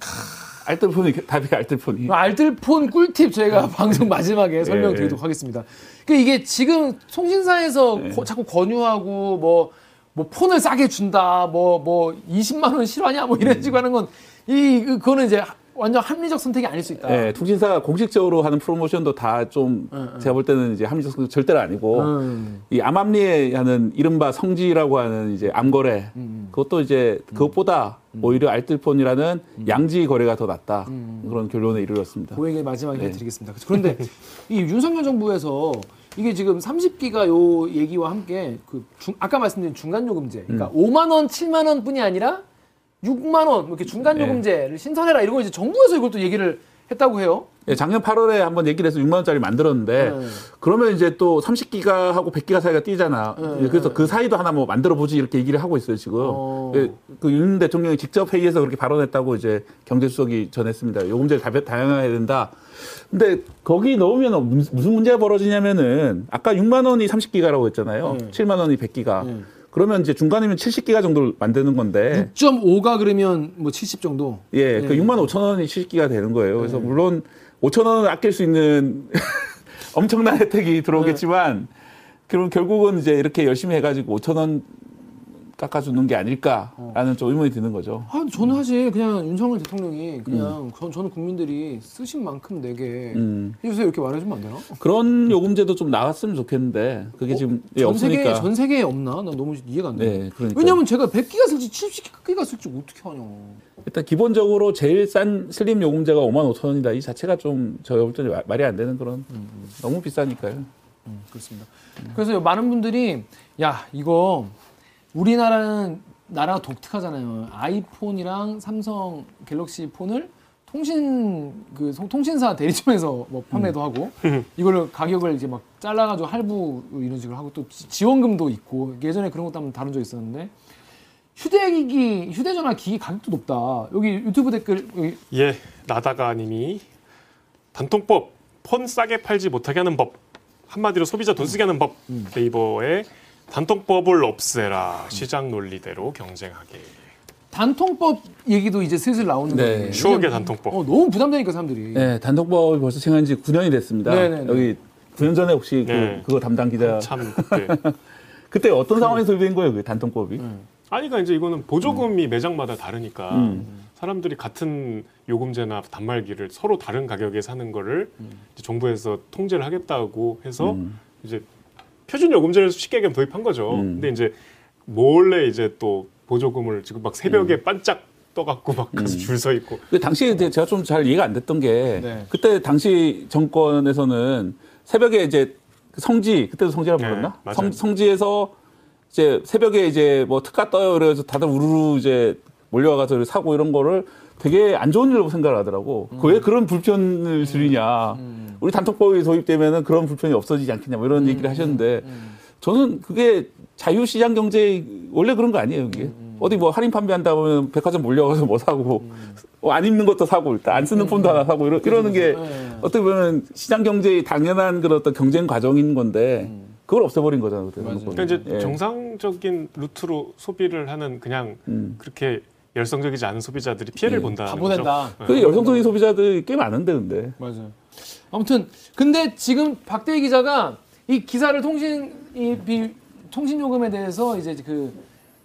알뜰폰이 답이 알뜰폰이. 그럼 알뜰폰 꿀팁 저희가 방송 마지막에 설명드리도록 예. 하겠습니다. 그러니까 이게 지금 통신사에서 고- 자꾸 권유하고 뭐, 뭐 폰을 싸게 준다, 뭐, 뭐 20만 원 실화냐, 뭐 이런 식으로 하는 건 이, 그거는 이제 완전 합리적 선택이 아닐 수 있다. 네, 통신사가 공식적으로 하는 프로모션도 다좀 제가 볼 때는 이제 합리적 선택 절대로 아니고 음. 이 암암리에 하는 이른바 성지라고 하는 이제 암거래 음. 그것도 이제 그것보다 오히려 알뜰폰이라는 양지 거래가 더 낫다 그런 결론에 이르렀습니다. 그 얘기 마지막에 네. 해드리겠습니다. 그런데 [laughs] 이 윤석열 정부에서 이게 지금 30기가 요 얘기와 함께 그 중- 아까 말씀드린 중간 요금제, 그러니까 음. 5만 원, 7만 원뿐이 아니라 6만 원 이렇게 중간 네. 요금제를 신설해라 이런 거 이제 정부에서 이걸 또 얘기를 했다고 해요. 예, 작년 8월에 한번 얘기를 해서 6만 원짜리 만들었는데 네. 그러면 이제 또 30기가하고 100기가 사이가 뛰잖아. 네, 예, 그래서 그 사이도 하나 뭐 만들어 보지 이렇게 얘기를 하고 있어요 지금. 어. 그윤 대통령이 직접 회의에서 그렇게 발언했다고 이제 경제수석이 전했습니다. 요금제를 다- 다양화해야 된다. 근데 거기 넣으면 무슨 무슨 문제가 벌어지냐면은 아까 6만 원이 30기가라고 했잖아요. 네. 7만 원이 100기가. 네. 그러면 이제 중간이면 70기가 정도를 만드는 건데 6.5가 그러면 뭐 70 정도. 예, 네. 그 6만 5천 원이 70기가 되는 거예요. 그래서 물론 5천 원을 아낄 수 있는 [laughs] 엄청난 혜택이 들어오겠지만 그럼 결국은 이제 이렇게 열심히 해가지고 5천 원 깎아주는 게 아닐까라는 좀 의문이 드는 거죠. 아, 저는 사실 그냥 윤석열 대통령이 그냥 전, 저는 국민들이 쓰신 만큼 내게 음. 해주세요 이렇게 말해주면 안 되나? 그런 요금제도 좀 나왔으면 좋겠는데 그게 지금 예, 전 세계 없으니까. 전 세계에 없나? 나 너무 이해가 안 돼. 네, 그러니까. 왜냐면 제가 100기가 쓸지 70기가 쓸지 어떻게 하냐. 일단 기본적으로 제일 싼 슬림 요금제가 5만 5천 원이다. 이 자체가 좀 저희 볼 때는 말이 안 되는 그런 너무 비싸니까요. 음, 그렇습니다. 그래서 많은 분들이 야 이거 우리나라는 나라가 독특하잖아요. 아이폰이랑 삼성 갤럭시 폰을 통신 그 송- 통신사 대리점에서 뭐 판매도 하고 [laughs] 이걸 가격을 이제 막 잘라가지고 할부 이런 식으로 하고 또 지- 지원금도 있고 예전에 그런 것도 한번 다룬 적 있었는데 휴대기기 휴대전화 기기 가격도 높다. 여기 유튜브 댓글 여기 예, 나다가님이 단통법 폰 싸게 팔지 못하게 하는 법 한마디로 소비자 돈 쓰게 하는 법 음. 네이버에 단통법을 없애라 시장 논리대로 경쟁하게 단통법 얘기도 이제 슬슬 나오는 네. 거예요. 추억의 단통법. 어, 너무 부담되니까 사람들이. 네, 단독법이 벌써 생긴 지 9년이 됐습니다. 네네네. 여기 9년 전에 혹시 네. 그, 그거 담당 기자 참 그때 [laughs] 그때 어떤 상황에서 된 거예요, 그 단통법이? 아니 그러니까 이제 이거는 보조금이 매장마다 다르니까 음. 사람들이 같은 요금제나 단말기를 서로 다른 가격에 사는 거를 이제 정부에서 통제를 하겠다고 해서 음. 이제 표준 요금제를 쉽게 얘기하면 도입한 거죠. 음. 근데 이제 몰래 이제 또 보조금을 지금 막 새벽에 음. 반짝 떠갖고 막 가서 줄 서 있고 그 당시에 제가 좀 잘 이해가 안 됐던 게 네. 그때 당시 정권에서는 새벽에 이제 그 성지 그때도 성지라고 네, 불렀나? 맞아요. 성, 성지에서 이제 새벽에 이제 뭐 특가 떠요 그래서 다들 우르르 이제 몰려와가지고 사고 이런 거를 되게 안 좋은 일로 생각을 하더라고. 그왜 그런 불편을 줄이냐. 우리 단톡법이 도입되면은 그런 불편이 없어지지 않겠냐 뭐 이런 얘기를 하셨는데 저는 그게 자유시장 경제 원래 그런 거 아니에요, 그게. 어디 뭐 할인 판매한다 보면 백화점 몰려가서 뭐 사고 어, 안 입는 것도 사고 일단 안 쓰는 폰도 하나 사고 이러, 이러는 게 네. 어떻게 보면 시장 경제의 당연한 그런 어떤 경쟁 과정인 건데 그걸 없애버린 거잖아요. 그러니까 이제 예. 정상적인 루트로 소비를 하는 그냥 음. 그렇게 열성적이지 않은 소비자들이 피해를 예. 본다. 바보된다. 그 열성적인 소비자들이 꽤 많은데 근데 맞아요. 아무튼 근데 지금 박대희 기자가 이 기사를 통신 이 비, 통신 요금에 대해서 이제 그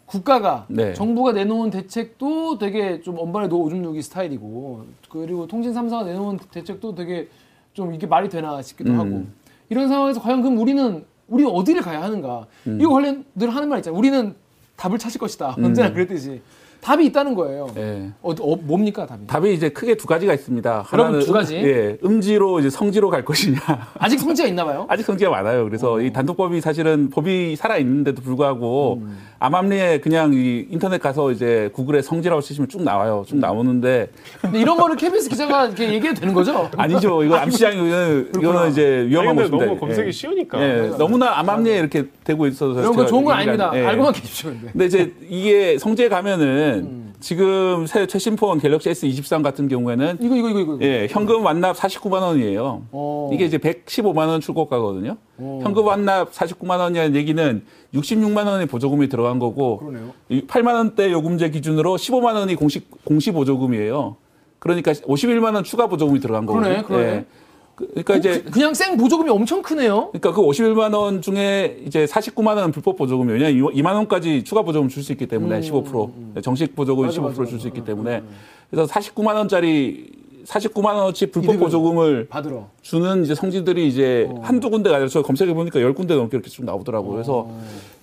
국가가 네. 정부가 내놓은 대책도 되게 좀 언발에 놓 오줌 누기 스타일이고 그리고 통신 3사가 내놓은 대책도 되게 좀 이게 말이 되나 싶기도 음. 하고 이런 상황에서 과연 그럼 우리는 우리는 어디를 가야 하는가 음. 이거 관련 늘 하는 말 있잖아요. 우리는 답을 찾을 것이다. 언제나 그랬듯이 답이 있다는 거예요. 예. 어, 어, 뭡니까 답이? 답이 이제 크게 두 가지가 있습니다. 여러분, 두 가지? 예, 음지로 이제 성지로 갈 것이냐. [laughs] 아직 성지가 있나 봐요. 아직 성지가 많아요. 그래서 이 단독법이 사실은 법이 살아 있는데도 불구하고 암암리에 그냥 이 인터넷 가서 이제 구글에 성지라고 치시면 쭉 나와요. 쭉 나오는데 근데 이런 거를 KBS 기자가 이렇게 얘기해도 되는 거죠? 아니죠. 이거 암시장이 이거는, 이거는 이제 아니, 위험한 근데 것입니다. 너무 검색이 예. 쉬우니까. 예, 너무나 암암리에 이렇게 되고 있어서 이런 거 제가 좋은 건 얘기가- 아닙니다. 예. 알고만 계십시오. 근데. 근데 이제 이게 성지에 가면은 지금 새 최신 폰 갤럭시 S23 같은 경우에는 이거 이거 이거 이거. 예, 현금 완납 49만 원이에요. 어. 이게 이제 115만 원 출고가거든요. 어. 현금 완납 49만 원이라는 얘기는 66만 원의 보조금이 들어간 거고 그러네요. 이 8만 원대 요금제 기준으로 15만 원이 공식 공시 보조금이에요. 그러니까 51만 원 추가 보조금이 들어간 거거든요. 그러네, 그러네. 그- 그러니까 이제 그, 냥 생 보조금이 엄청 크네요. 그러니까 그 51만 원 중에 이제 49만 원은 불법 보조금이 왜냐면 2만 원까지 추가 보조금 줄 수 있기 때문에 15% 정식 보조금 음, 맞아, 15% 맞아, 줄수 있기. 때문에 그래서 49만 원짜리 49만 원어치 불법 보조금을 받으러. 주는 이제 성지들이 이제 어. 한두 군데가 아니라 저 검색해 보니까 열 군데 넘게 이렇게 쭉 나오더라고요. 그래서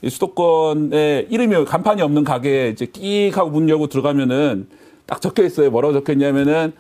이 수도권에 이름이 간판이 없는 가게에 이제 끼익 하고 문 열고 들어가면은 딱 적혀 있어요. 뭐라고 적혀 있냐면은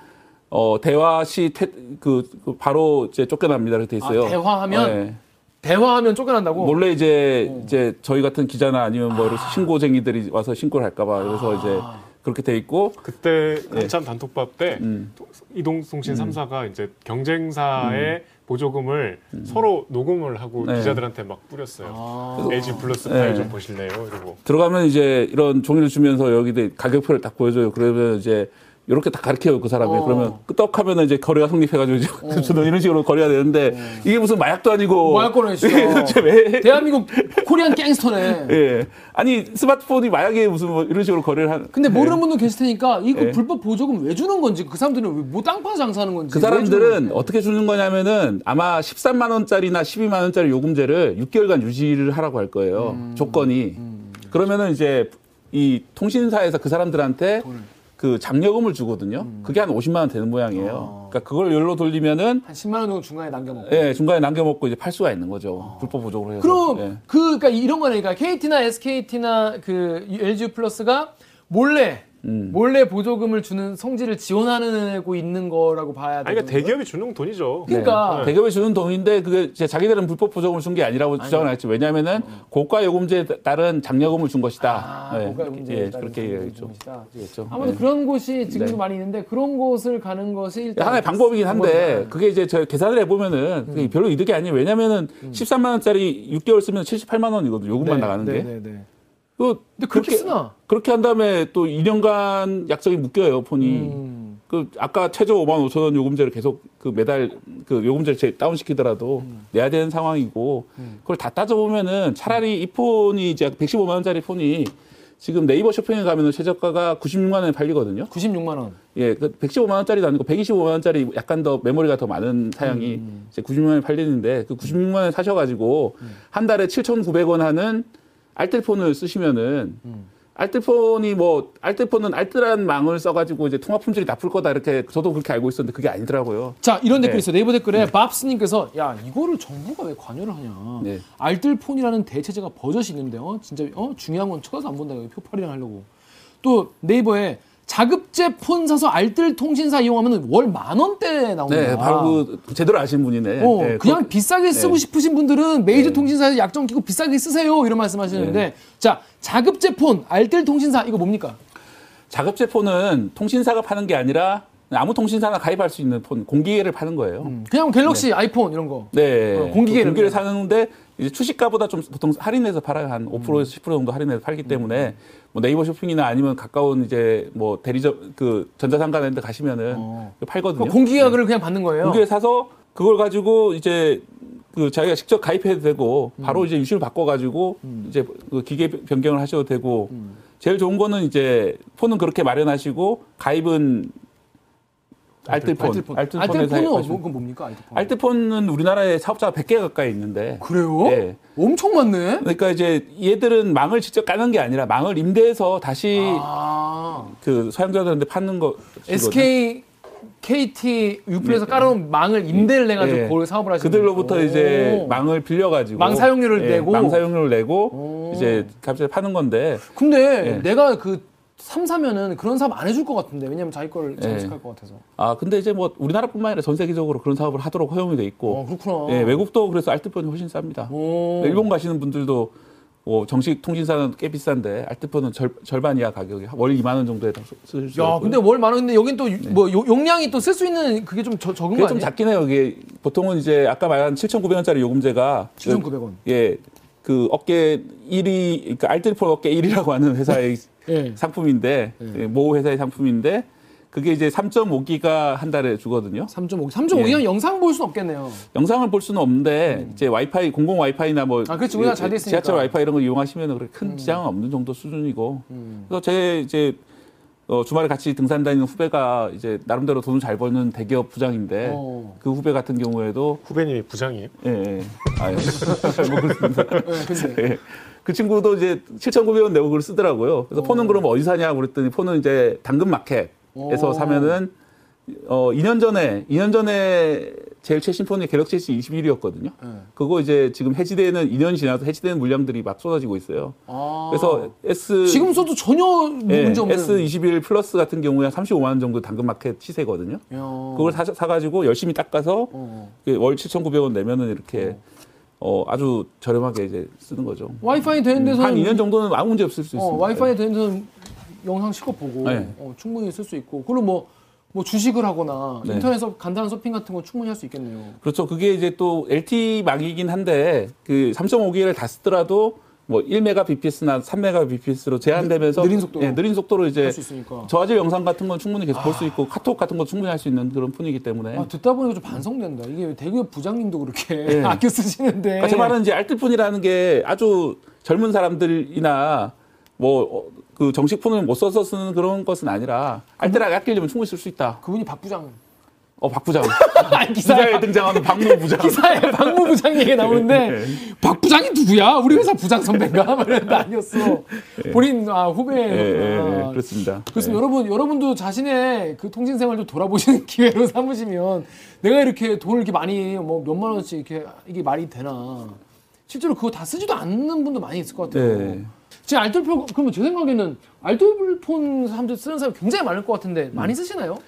어 대화 시그 바로 이제 쫓겨납니다. 이렇게 돼 있어요. 아, 대화하면? 네. 대화하면 쫓겨난다고. 몰래 이제 이제 저희 같은 기자나 아니면 뭐 이런 신고쟁이들이 와서 신고를 할까봐 그래서 이제 그렇게 돼 있고 그때 예. 한참 단톡밥 때 음. 이동통신 3사가 이제 경쟁사의 보조금을 서로 녹음을 하고 네. 기자들한테 막 뿌렸어요. 아. LG 플러스 네. 파일 좀 보실래요? 이러고. 들어가면 이제 이런 종이를 주면서 여기 가격표를 딱 보여줘요. 그러면 이제 이렇게 딱 가르쳐요 그 사람이. 어. 그러면 끄떡하면 이제 거래가 성립해가지고 이제 [laughs] 저는 이런 식으로 거래가 되는데 이게 무슨 마약도 아니고. 마약 거래. [laughs] 이게 도대체 왜? 대한민국 코리안 갱스터네. 예. 아니 스마트폰이 마약에 무슨 뭐 이런 식으로 거래를 하는. 근데 모르는 분도 계실 테니까 이거 예. 불법 보조금 왜 주는 건지 그 사람들은 왜뭐 땅파 장사하는 건지 그 사람들은. 어떻게 주는 거냐면은 아마 13만 원짜리나 12만 원짜리 요금제를 6개월간 유지를 하라고 할 거예요. 음. 조건이. 그러면은 이제 이 통신사에서 그 사람들한테 그 장려금을 주거든요. 음. 그게 한 50만 원 되는 아. 모양이에요. 그러니까 그걸 열로 돌리면은 한 10만 원 정도 중간에 남겨 먹고. 예, 중간에 남겨 먹고 이제 팔 수가 있는 거죠. 불법 보조를 해서. 그럼 예. 그 그러니까 이런 거네. 그러니까 KT나 SKT나 그 LG 플러스가 몰래 음. 몰래 보조금을 주는 성질을 지원하고 있는 거라고 봐야 아니 돼요. 그러니까 대기업이 주는 돈이죠. 그러니까 네. 대기업이 주는 돈인데 그게 자기들은 불법 보조금을 준 게 아니라고 주장을 했지. 왜냐하면은 고가 요금제에 따른 장려금을 준 것이다. 아, 네, 고가 문제 예, 그렇게 얘기했죠. 아무튼 아무튼 그런 곳이 지금도 네. 많이 있는데 그런 곳을 가는 것이 일단 하나의 방법이긴 한데. 그게 이제 저 계산을 해보면은 그게 별로 이득이 아니에요. 왜냐면은 13만 원짜리 6개월 쓰면 78만 원이거든요. 요금만 네, 나가는 네, 그 근데 그렇게 쓰나? 그렇게 한 다음에 또 2년간 약정이 묶여요 폰이. 음. 그 아까 최저 5만 5천 원 요금제를 계속 그 매달 그 요금제를 제- 다운시키더라도 음. 내야 되는 상황이고 그걸 다 따져보면은 차라리 이 폰이 이제 115만 원짜리 폰이 지금 네이버 쇼핑에 가면은 최저가가 96만 원에 팔리거든요. 96만 원. 예, 그 115만 원짜리도 아니고 125만 원짜리 약간 더 메모리가 더 많은 사양이 음. 이제 96만 원에 팔리는데 그 96만 원에 사셔가지고 한 달에 7,900원 하는 알뜰폰을 쓰시면은 음. 알뜰폰이 뭐 알뜰폰은 알뜰한 망을 써가지고 이제 통화 품질이 나쁠 거다 이렇게 저도 그렇게 알고 있었는데 그게 아니더라고요. 자 이런 댓글 네. 있어요. 네이버 댓글에 밥스님께서 야 이거를 정부가 왜 관여를 하냐. 네. 알뜰폰이라는 대체제가 버젓이 있는데 어 진짜 어 중요한 건 쳐다도 안 본다. 표팔이랑 하려고. 또 네이버에 자급제 폰 사서 알뜰 통신사 이용하면 월 만 원대 나온다. 네, 바로 그 제대로 아시는 분이네. 어, 네, 그냥 그- 비싸게 쓰고 네. 싶으신 분들은 메이저 네. 통신사에서 약정 끼고 비싸게 쓰세요. 이런 말씀하시는데 네. 자 자급제 폰 알뜰 통신사 이거 뭡니까? 자급제 폰은 통신사가 파는 게 아니라 아무 통신사나 가입할 수 있는 폰 공기계를 파는 거예요. 음, 그냥 갤럭시 아이폰 이런 거. 네. 어, 공기계를 공기를. 사는데 이제 추시가보다 좀 보통 할인해서 팔아요. 한 5%에서 10% 정도 할인해서 팔기 때문에 뭐 네이버 쇼핑이나 아니면 가까운 이제 뭐 대리점 그 전자상가 이런 데 가시면은 어. 팔거든요. 그 공기계를 그냥 받는 거예요. 공기계 사서 그걸 가지고 이제 그 자기가 직접 가입해도 되고 음. 바로 이제 유심을 바꿔 가지고 이제 그 기계 변경을 하셔도 되고 음. 제일 좋은 거는 이제 폰은 그렇게 마련하시고 가입은 알뜰폰, 알뜰폰. 알뜰폰에서 알뜰폰은 어, 하시고. 그건 뭡니까? 알뜰폰. 알뜰폰은 우리나라에 사업자가 100개 가까이 있는데 그래요? 네. 엄청 많네. 그러니까 이제 얘들은 망을 직접 까는 게 아니라 망을 임대해서 다시 아, 그 소양자들한테 파는 거 SK, KT, 유플에서 깔아놓은 망을 임대를 내가지고 네. 그걸 사업을 하시는 그들로부터 거예요. 이제 오. 망을 빌려가지고 망 사용료를 예, 내고? 망 사용료를 내고 오. 이제 갑자기 파는 건데 근데 네. 내가 그 삼사면은 그런 사업 안 해줄 것 같은데 왜냐면 자기 거를 네. 장식할 것 같아서. 아 근데 이제 뭐 우리나라뿐만 아니라 전 세계적으로 그런 사업을 하도록 허용이 돼 있고 어 그렇구나. 예, 외국도 그래서 알뜰폰이 훨씬 쌉니다. 오. 일본 가시는 분들도 뭐 정식 통신사는 꽤 비싼데 알뜰폰은 절, 절반 이하 가격이 월 2만 원 정도에 다 쓰실 수 야, 있고요. 근데 월 많은 근데 여긴 또뭐 용량이 또 쓸 수 있는 그게 좀 저- 적은 거 그게 좀? 작긴 해요. 이게 보통은 이제 아까 말한 7,900원짜리 요금제가 7,900원. 예. 그 업계 1위 그러니까 알뜰폰 업계 1위라고 하는 회사의 [laughs] 예. 상품인데 예, 모 회사의 상품인데 그게 이제 3.5기가 한 달에 주거든요. 3.5. 3.5기면 예. 영상 볼 수는 없겠네요. 영상을 볼 수는 없는데 이제 와이파이 공공 와이파이나 뭐 음. 아, 그렇지. 우리나라 잘돼 있으니까. 지하철 와이파이 이런 거 이용하시면 그렇게 큰 지장은 없는 정도 수준이고. 음. 그래서 제 이제 어, 주말에 같이 등산 다니는 후배가 이제 나름대로 돈을 잘 버는 대기업 부장인데 어. 그 후배 같은 경우에도 후배님이 부장이에요. 예, 예. 아, 예. [laughs] 뭐 그렇습니다. 예, 근데 예. 그 친구도 이제 7,900원 내고 그걸 쓰더라고요. 그래서 폰은 그럼 어디 사냐 그랬더니 폰은 이제 당근마켓에서 오. 사면은 어 2년 전에 2년 전에 제일 최신 폰이 갤럭시 S 21이었거든요. 예. 그거 이제 지금 해지되는 2년 지나서 해지되는 물량들이 막 쏟아지고 있어요. 아. 그래서 S 지금 써도 전혀 예, 문제 없는. S21 플러스 같은 경우에 35만 원 정도 당근마켓 시세거든요. 야. 그걸 사, 사가지고 열심히 닦아서 어. 그월 7,900원 내면은 이렇게 어, 아주 저렴하게 이제 쓰는 거죠. 와이파이 되는 데서 한 2년 정도는 아무 문제 없을 수 어, 있습니다. 와이파이 되는 데서는 영상 실컷 보고 네. 어, 충분히 쓸 수 있고 그리고 뭐, 뭐 주식을 하거나 네. 인터넷에서 간단한 쇼핑 같은 건 충분히 할 수 있겠네요. 그렇죠. 그게 이제 또 LT망이긴 한데 그 3.5기를 다 쓰더라도 뭐 1메가bps나 3메가bps로 제한되면서 느- 느린 속도로. 예, 느린 속도로 이제 할수 있으니까. 저화질 영상 같은 건 충분히 계속 볼수 있고 카톡 같은 거 충분히 할 수 있는 그런 폰이기 때문에 아, 듣다 보니까 좀 반성된다. 이게 대기업 부장님도 그렇게 네. [laughs] 아껴 쓰시는데. 그러니까 제 말은 이제 알뜰폰이라는 게 아주 젊은 사람들이나 뭐 그 정식 폰을 못 써서 쓰는 그런 것은 아니라 알뜰하게 아끼려면 충분히 쓸 수 있다. 그분이 박 부장. 어, 박 부장. [laughs] 아니, 기사에 등장하는 박무 부장. 기사에 박무 부장 얘기 나오는데 네. 박 부장이 누구야? 우리 회사 부장 선배인가? 말했는데 아니었어. [laughs] 본인 아, 예, 후배. 예, 예, 아, 그렇습니다. 그래서 예. 여러분 여러분도 자신의 그 통신 생활 좀 돌아보시는 [laughs] 기회로 삼으시면 내가 이렇게 돈을 이렇게 많이 뭐 몇만 원씩 이렇게 이게 말이 되나? 실제로 그거 다 쓰지도 않는 분도 많이 있을 것 같아요. 네. 제 알뜰폰 그러면 제 생각에는 알뜰폰 사람들 쓰는 사람 굉장히 많을 것 같은데 음. 많이 쓰시나요?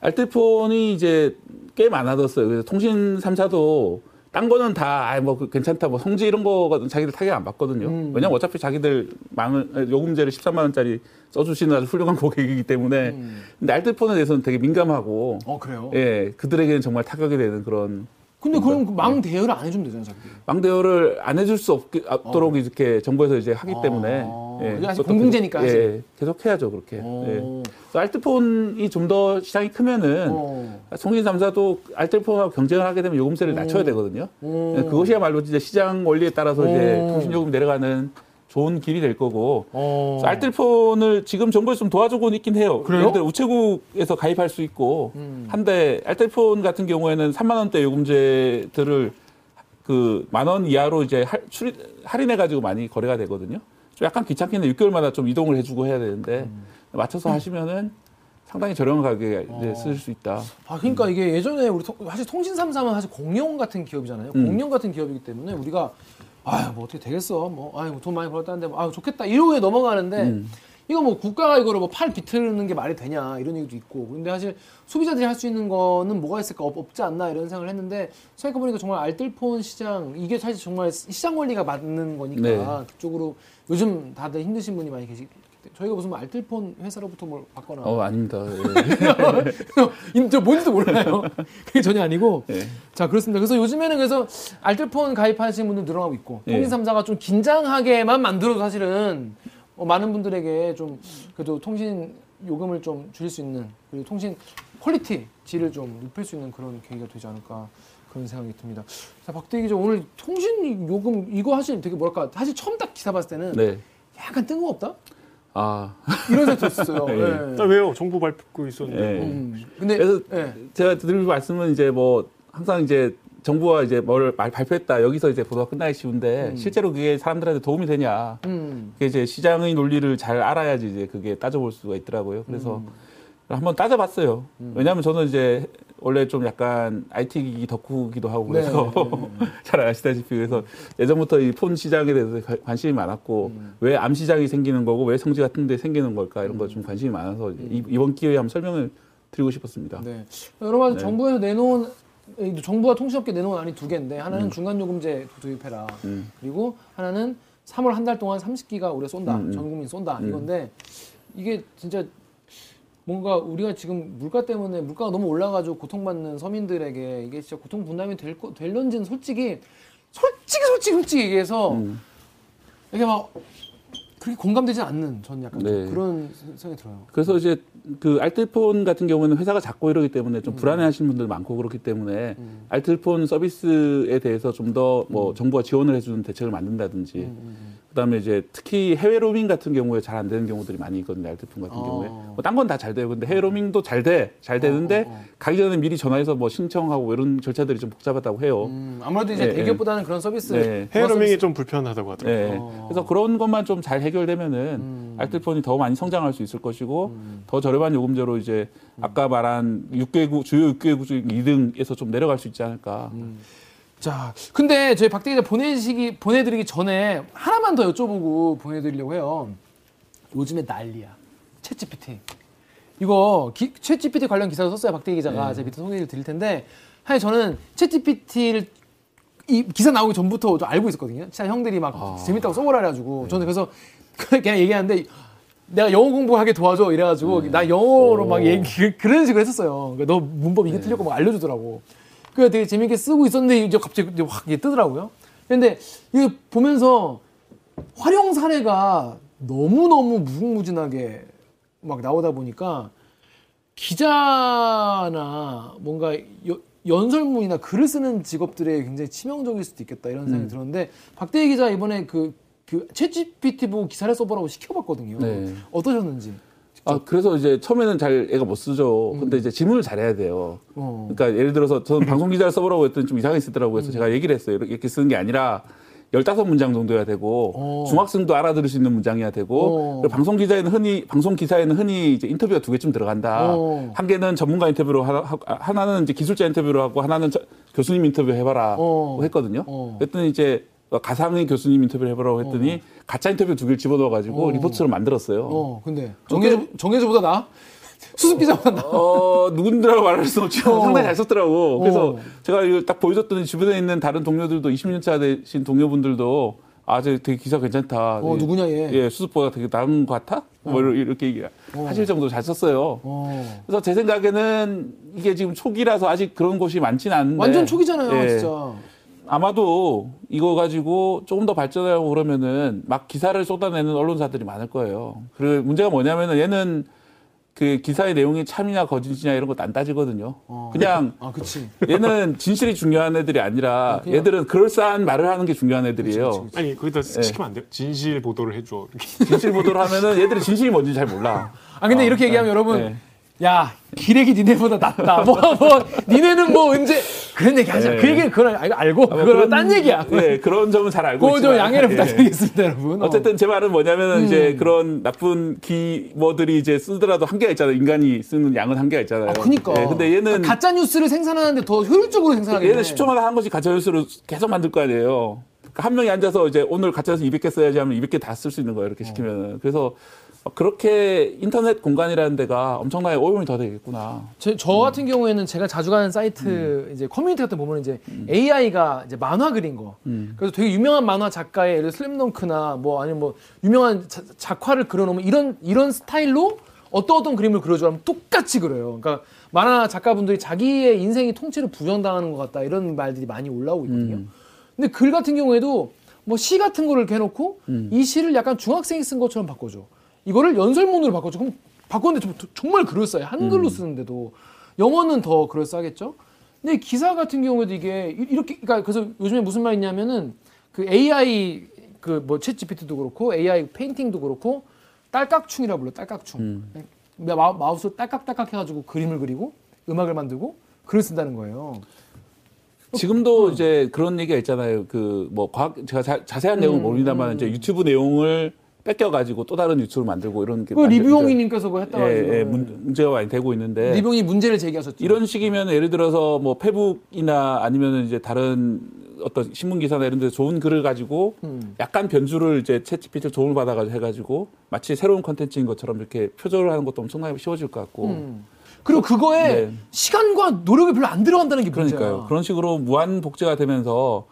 알뜰폰이 이제 꽤 많아졌어요. 그래서 통신 3사도 딴 거는 다, 아, 뭐, 그 괜찮다, 뭐, 성지 이런 거거든 자기들 타격 안 받거든요. 음. 왜냐면 어차피 자기들 망을, 요금제를 13만원짜리 써주시는 아주 훌륭한 [laughs] 고객이기 때문에. 음. 근데 알뜰폰에 대해서는 되게 민감하고, 어 그래요. 예, 그들에게는 정말 타격이 되는 그런 근데 그럼 그망 대여를 안 해주면 되잖아요, 자기. 망대어를 안 해줄 수 없게, 없도록 이렇게 정부에서 이제 하기 어. 때문에. 이게 사실 그것도 공공재니까 계속, 사실. 예, 계속 해야죠, 그렇게. 어. 예. 그래서 알뜰폰이 좀 더 시장이 크면은 어. 통신 3사도 알뜰폰하고 경쟁을 하게 되면 요금세를 낮춰야 되거든요. 어. 예, 그것이야말로 이제 시장 원리에 따라서 이제 어. 통신 요금 내려가는 좋은 길이 될 거고. 어. 그래서 알뜰폰을 지금 정부에서 좀 도와주고 있긴 해요. 그래요? 예를 들어 우체국에서 가입할 수 있고 음. 한데 알뜰폰 같은 경우에는 3만 원대 요금제들을 그 만 원 이하로 이제 할, 출이, 할인해 가지고 많이 거래가 되거든요. 좀 약간 귀찮긴 해. 6개월마다 좀 이동을 해주고 해야 되는데 음. 맞춰서 하시면은 상당히 저렴한 가격에 어. 쓸수 있다. 아 그러니까 이게 예전에 우리 통- 사실 통신 3사는 사실 공룡 같은 기업이잖아요. 음. 공룡 같은 기업이기 때문에 우리가 아유 뭐 어떻게 되겠어. 뭐 아유 뭐돈 많이 벌었다는데 뭐 아유 좋겠다 이러고 넘어가는데 음. 이거 뭐 국가가 이거를 뭐 팔 비트는 게 말이 되냐 이런 얘기도 있고 근데 사실 소비자들이 할 수 있는 거는 뭐가 있을까 없, 없지 않나 이런 생각을 했는데 생각해보니까 정말 알뜰폰 시장 이게 사실 정말 시장 원리가 맞는 거니까 네. 그쪽으로 요즘 다들 힘드신 분이 많이 때문에 저희가 무슨 뭐 알뜰폰 회사로부터 뭘 받거나 어 아닙니다. 예. [laughs] 인- 저 뭔지도 몰라요. 그게 전혀 아니고. 예. 자 그렇습니다. 그래서 요즘에는 그래서 알뜰폰 가입하시는 분들 늘어나고 있고 예. 통신 3사가 좀 긴장하게만 만들어도 사실은 어, 많은 분들에게 좀 그래도 통신 요금을 좀 줄일 수 있는 그리고 통신 퀄리티 질을 좀 높일 수 있는 그런 계기가 되지 않을까 그런 생각이 듭니다. 자 박대 기자 오늘 통신 요금 이거 사실 되게 뭐랄까 사실 처음 딱 기사 봤을 때는 네. 약간 뜬금없다 아 이런 생각 들었어요. 예. 예. 아, 왜요? 정부 발표 있었는데. 예. 음, 근데 그래서 예. 제가 드릴 말씀은 이제 뭐 항상 이제 정부가 이제 뭘말 발표했다 여기서 이제 보도가 끝나기 쉬운데 음. 실제로 그게 사람들한테 도움이 되냐 음. 그게 이제 시장의 논리를 잘 알아야지 이제 그게 따져볼 수가 있더라고요. 그래서 음. 한번 따져봤어요. 왜냐하면 저는 이제 원래 좀 약간 IT 기기 덕후기도 하고 네, 그래서 네, 네. [laughs] 잘 아시다시피 그래서 예전부터 이 폰 시장에 대해서 가- 관심이 많았고 음. 왜암 시장이 생기는 거고 왜 성지 같은 데 생기는 걸까 이런 거 좀 관심이 많아서 이- 이번 기회에 한번 설명을 드리고 싶었습니다. 네. 여러 가지 네. 정부에서 내놓은 이 정부와 통신업계 내놓은 안이 두 개인데 하나는 중간 요금제 도입해라. 음. 그리고 하나는 3월 한 달 동안 30기가 우리가 쏜다. 음, 음. 전 국민 쏜다. 음. 이건데 이게 진짜 뭔가 우리가 지금 물가 때문에 물가가 너무 올라가지고 고통받는 서민들에게 이게 진짜 고통 분담이 될 거, 될런지는 솔직히 솔직히 솔직히 솔직히 얘기해서 음. 이게 막 그렇게 공감되지 않는 저는 약간 좀 네. 그런 생각이 들어요. 그래서 이제 그 알뜰폰 같은 경우는 회사가 작고 이러기 때문에 좀 불안해하시는 분들 많고 그렇기 때문에 음. 알뜰폰 서비스에 대해서 좀 더뭐 정부가 지원을 해주는 대책을 만든다든지 음, 그다음에 이제 특히 해외 로밍 같은 경우에 잘 안 되는 경우들이 많이 있거든요 알뜰폰 같은 어. 경우에 뭐 딴 건 다 잘 돼요 근데 해외 로밍도 잘 돼 잘 되는데 어, 어, 어. 가기 전에 미리 전화해서 뭐 신청하고 이런 절차들이 좀 복잡하다고 해요. 음, 아무래도 이제 네, 대기업보다는 그런 서비스 네. 해외 서비스- 로밍이 좀 불편하다고 하더라고요. 네. 어. 그래서 그런 것만 좀 잘 해결되면은 음. 알뜰폰이 더 많이 성장할 수 있을 것이고 음. 더 저렴한 요금제로 이제 아까 말한 6개국 주요 6개국 중 2등에서 좀 내려갈 수 있지 않을까. 음. 자, 근데 저희 박대 기자 보내시기 보내드리기 전에 하나만 더 여쭤보고 보내드리려고 해요. 요즘에 난리야. 챗GPT. 이거 기, 챗GPT 관련 기사를 썼어요. 박대 기자가 네. 제가 밑에 소개를 드릴 텐데, 사실 저는 챗GPT를 이 기사 나오기 전부터 좀 알고 있었거든요. 친한 형들이 막 아. 재밌다고 써보라 그래가지고 저는 그래서 [laughs] 그냥 얘기하는데 내가 영어 공부하게 도와줘 이래가지고 나 영어로 막 오. 얘기 그- 그런 식으로 했었어요. 그러니까 너 문법 이게 틀렸고 막 알려주더라고. 그래서 되게 재밌게 쓰고 있었는데 이제 갑자기 이제 확 이게 뜨더라고요. 근데 이거 보면서 활용 사례가 너무 너무 무궁무진하게 막 나오다 보니까 기자나 뭔가 여- 연설문이나 글을 쓰는 직업들에 굉장히 치명적일 수도 있겠다 이런 생각이 들었는데 박대희 기자 이번에 그, 그 챗GPT 보고 기사를 써보라고 시켜봤거든요. 네. 어떠셨는지. 아, 그래서 이제 처음에는 잘 애가 못 쓰죠. 음. 근데 이제 질문을 잘해야 돼요. 어. 그러니까 예를 들어서 저는 [laughs] 방송 기자를 써보라고 했더니 좀 이상하게 쓰더라고요. 음. 그래서 제가 얘기를 했어요. 이렇게- 쓰는 게 아니라 15문장 정도야 되고 어. 중학생도 알아들을 수 있는 문장이야 되고 어. 방송 기자에는 흔히 방송 기사에는 흔히 이제 인터뷰가 두 개쯤 들어간다. 어. 한 개는 전문가 인터뷰로 하나, 하- 하나 는 이제 기술자 인터뷰로 하고 하나는 저- 교수님 인터뷰 해봐라 어. 했거든요. 어. 그랬더니 이제 가상의 교수님 인터뷰를 해보라고 했더니 가짜 인터뷰 두 개를 집어넣어가지고 어. 리포트를 만들었어요. 어, 근데 정혜주 정혜주보다 나? [laughs] 수습 기자보다 나? 어, 누군지라고 말할 수는 없지만 어. 상당히 잘 썼더라고. 그래서 어. 제가 이걸 딱 보여줬더니 주변에 있는 다른 동료들도 20년 차 되신 동료분들도 아, 저 되게 기사 괜찮다. 어, 예, 누구냐, 얘? 예, 수습보다 되게 나은 것 같아? 뭐 이렇게 얘기 하실 정도로 잘 썼어요. 어. 그래서 제 생각에는 이게 지금 초기라서 아직 그런 곳이 많지는 않은데. 완전 초기잖아요, 예. 진짜. 아마도 이거 가지고 조금 더 발전하고 그러면은 막 기사를 쏟아내는 언론사들이 많을 거예요. 그리고 문제가 뭐냐면은 얘는 그 기사의 내용이 참이냐 거짓이냐 이런 것도 안 따지거든요. 어. 그냥 아, 그치. 얘는 진실이 중요한 애들이 아니라 그냥- 얘들은 그럴싸한 말을 하는 게 중요한 애들이에요. 그치, 그치, 아니 거기다 네. 시키면 안 돼요. 진실 보도를 해줘. 진실 보도를 하면은 얘들이 진실이 뭔지 잘 몰라. 아, 근데 어, 이렇게 얘기하면 네, 여러분, 네. 야, 기레기 니네보다 낫다. [laughs] 뭐, 뭐, 니네는 뭐 언제, 그런 얘기 하자. 네. 그 얘기는 그걸 알- 알고, 뭐 그거는 딴 얘기야. 네, 그런 점은 잘 알고 그거 좀 있지만 양해를 예. 부탁드리겠습니다, 여러분. 어. 어쨌든 제 말은 뭐냐면은 음. 이제 그런 나쁜 키워드들이 이제 쓰더라도 한계가 있잖아요. 인간이 쓰는 양은 한계가 있잖아요. 아, 그니까. 예, 근데 얘는 가짜 뉴스를 생산하는데 더 효율적으로 생산하게 얘는 되네. 10초마다 한 것씩 가짜 뉴스로 계속 만들 거 아니에요. 그러니까 한 명이 앉아서 이제 오늘 가짜뉴스 200개 써야지 하면 200개 다 쓸 수 있는 거예요. 이렇게 시키면은. 그래서 그렇게 인터넷 공간이라는 데가 엄청나게 오염이 더 되겠구나. 제, 저 같은 경우에는 제가 자주 가는 사이트 이제 커뮤니티 같은 거 보면 이제 AI가 이제 만화 그린 거. 그래서 되게 유명한 만화 작가의 예를 슬램덩크나 뭐 아니면 뭐 유명한 자- 작화를 그려놓으면 이런 이런 스타일로 어떤 어떤 그림을 그려주라면 똑같이 그려요. 그러니까 만화 작가분들이 자기의 인생이 통째로 부정당하는 것 같다 이런 말들이 많이 올라오고 있거든요. 근데 글 같은 경우에도 뭐 시 같은 거를 해놓고 이 시를 약간 중학생이 쓴 것처럼 바꿔줘. 이거를 연설문으로 바꿔줘. 그럼 바꿨는데 좀- 정말 그럴싸해. 한글로 쓰는데도 영어는 더 그럴싸하겠죠. 근데 기사 같은 경우에도 이게 이- 이렇게 그러니까 그래서 요즘에 무슨 말이 있냐면은 그 AI 그뭐 챗GPT도 그렇고 AI painting도 그렇고 딸깍충이라 불러 딸깍충. 마, 마우스 딸깍딸깍 해가지고 그림을 그리고 음악을 만들고 글을 쓴다는 거예요. 지금도 이제 그런 얘기가 있잖아요. 그 뭐 과학 제가 자, 세한 내용은 모릅니다만 이제 유튜브 내용을 뺏겨 가지고 또 다른 유튜브를 만들고 이런 게 그 리뷰용이님께서 그거 했다고 예. 예, 문- 문제가 많이 되고 있는데 리뷰용이 문제를 제기하셨죠. 이런 식이면 예를 들어서 뭐 페북이나 아니면 이제 다른 어떤 신문 기사나 이런 데 좋은 글을 가지고 음. 약간 변주를 이제 챗GPT 도움을 받아가지고 해가지고 마치 새로운 컨텐츠인 것처럼 이렇게 표절을 하는 것도 엄청나게 쉬워질 것 같고 음. 그리고 그거에 네. 시간과 노력이 별로 안 들어간다는 게 문제야. 그러니까요. 그런 식으로 무한 복제가 되면서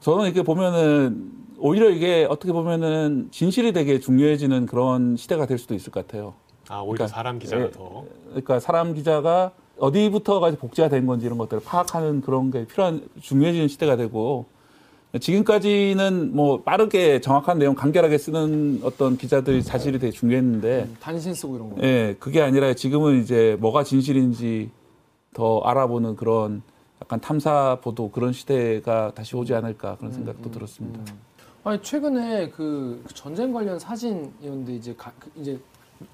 저는 이렇게 보면은 오히려 이게 어떻게 보면은 진실이 되게 중요해지는 그런 시대가 될 수도 있을 것 같아요. 아 오히려 그러니까, 사람 기자가 예, 더. 그러니까 사람 기자가 어디부터까지 복제가 된 건지 이런 것들을 파악하는 그런 게 필요한 중요해지는 시대가 되고 지금까지는 뭐 빠르게 정확한 내용 간결하게 쓰는 어떤 기자들이 사실이 되게 중요했는데 단신 쓰고 이런 거. 예 그게 아니라 지금은 이제 뭐가 진실인지 더 알아보는 그런 약간 탐사 보도 그런 시대가 다시 오지 않을까 그런 생각도 들었습니다. 아니 최근에 그 전쟁 관련 사진이었는데 이제 가, 그 이제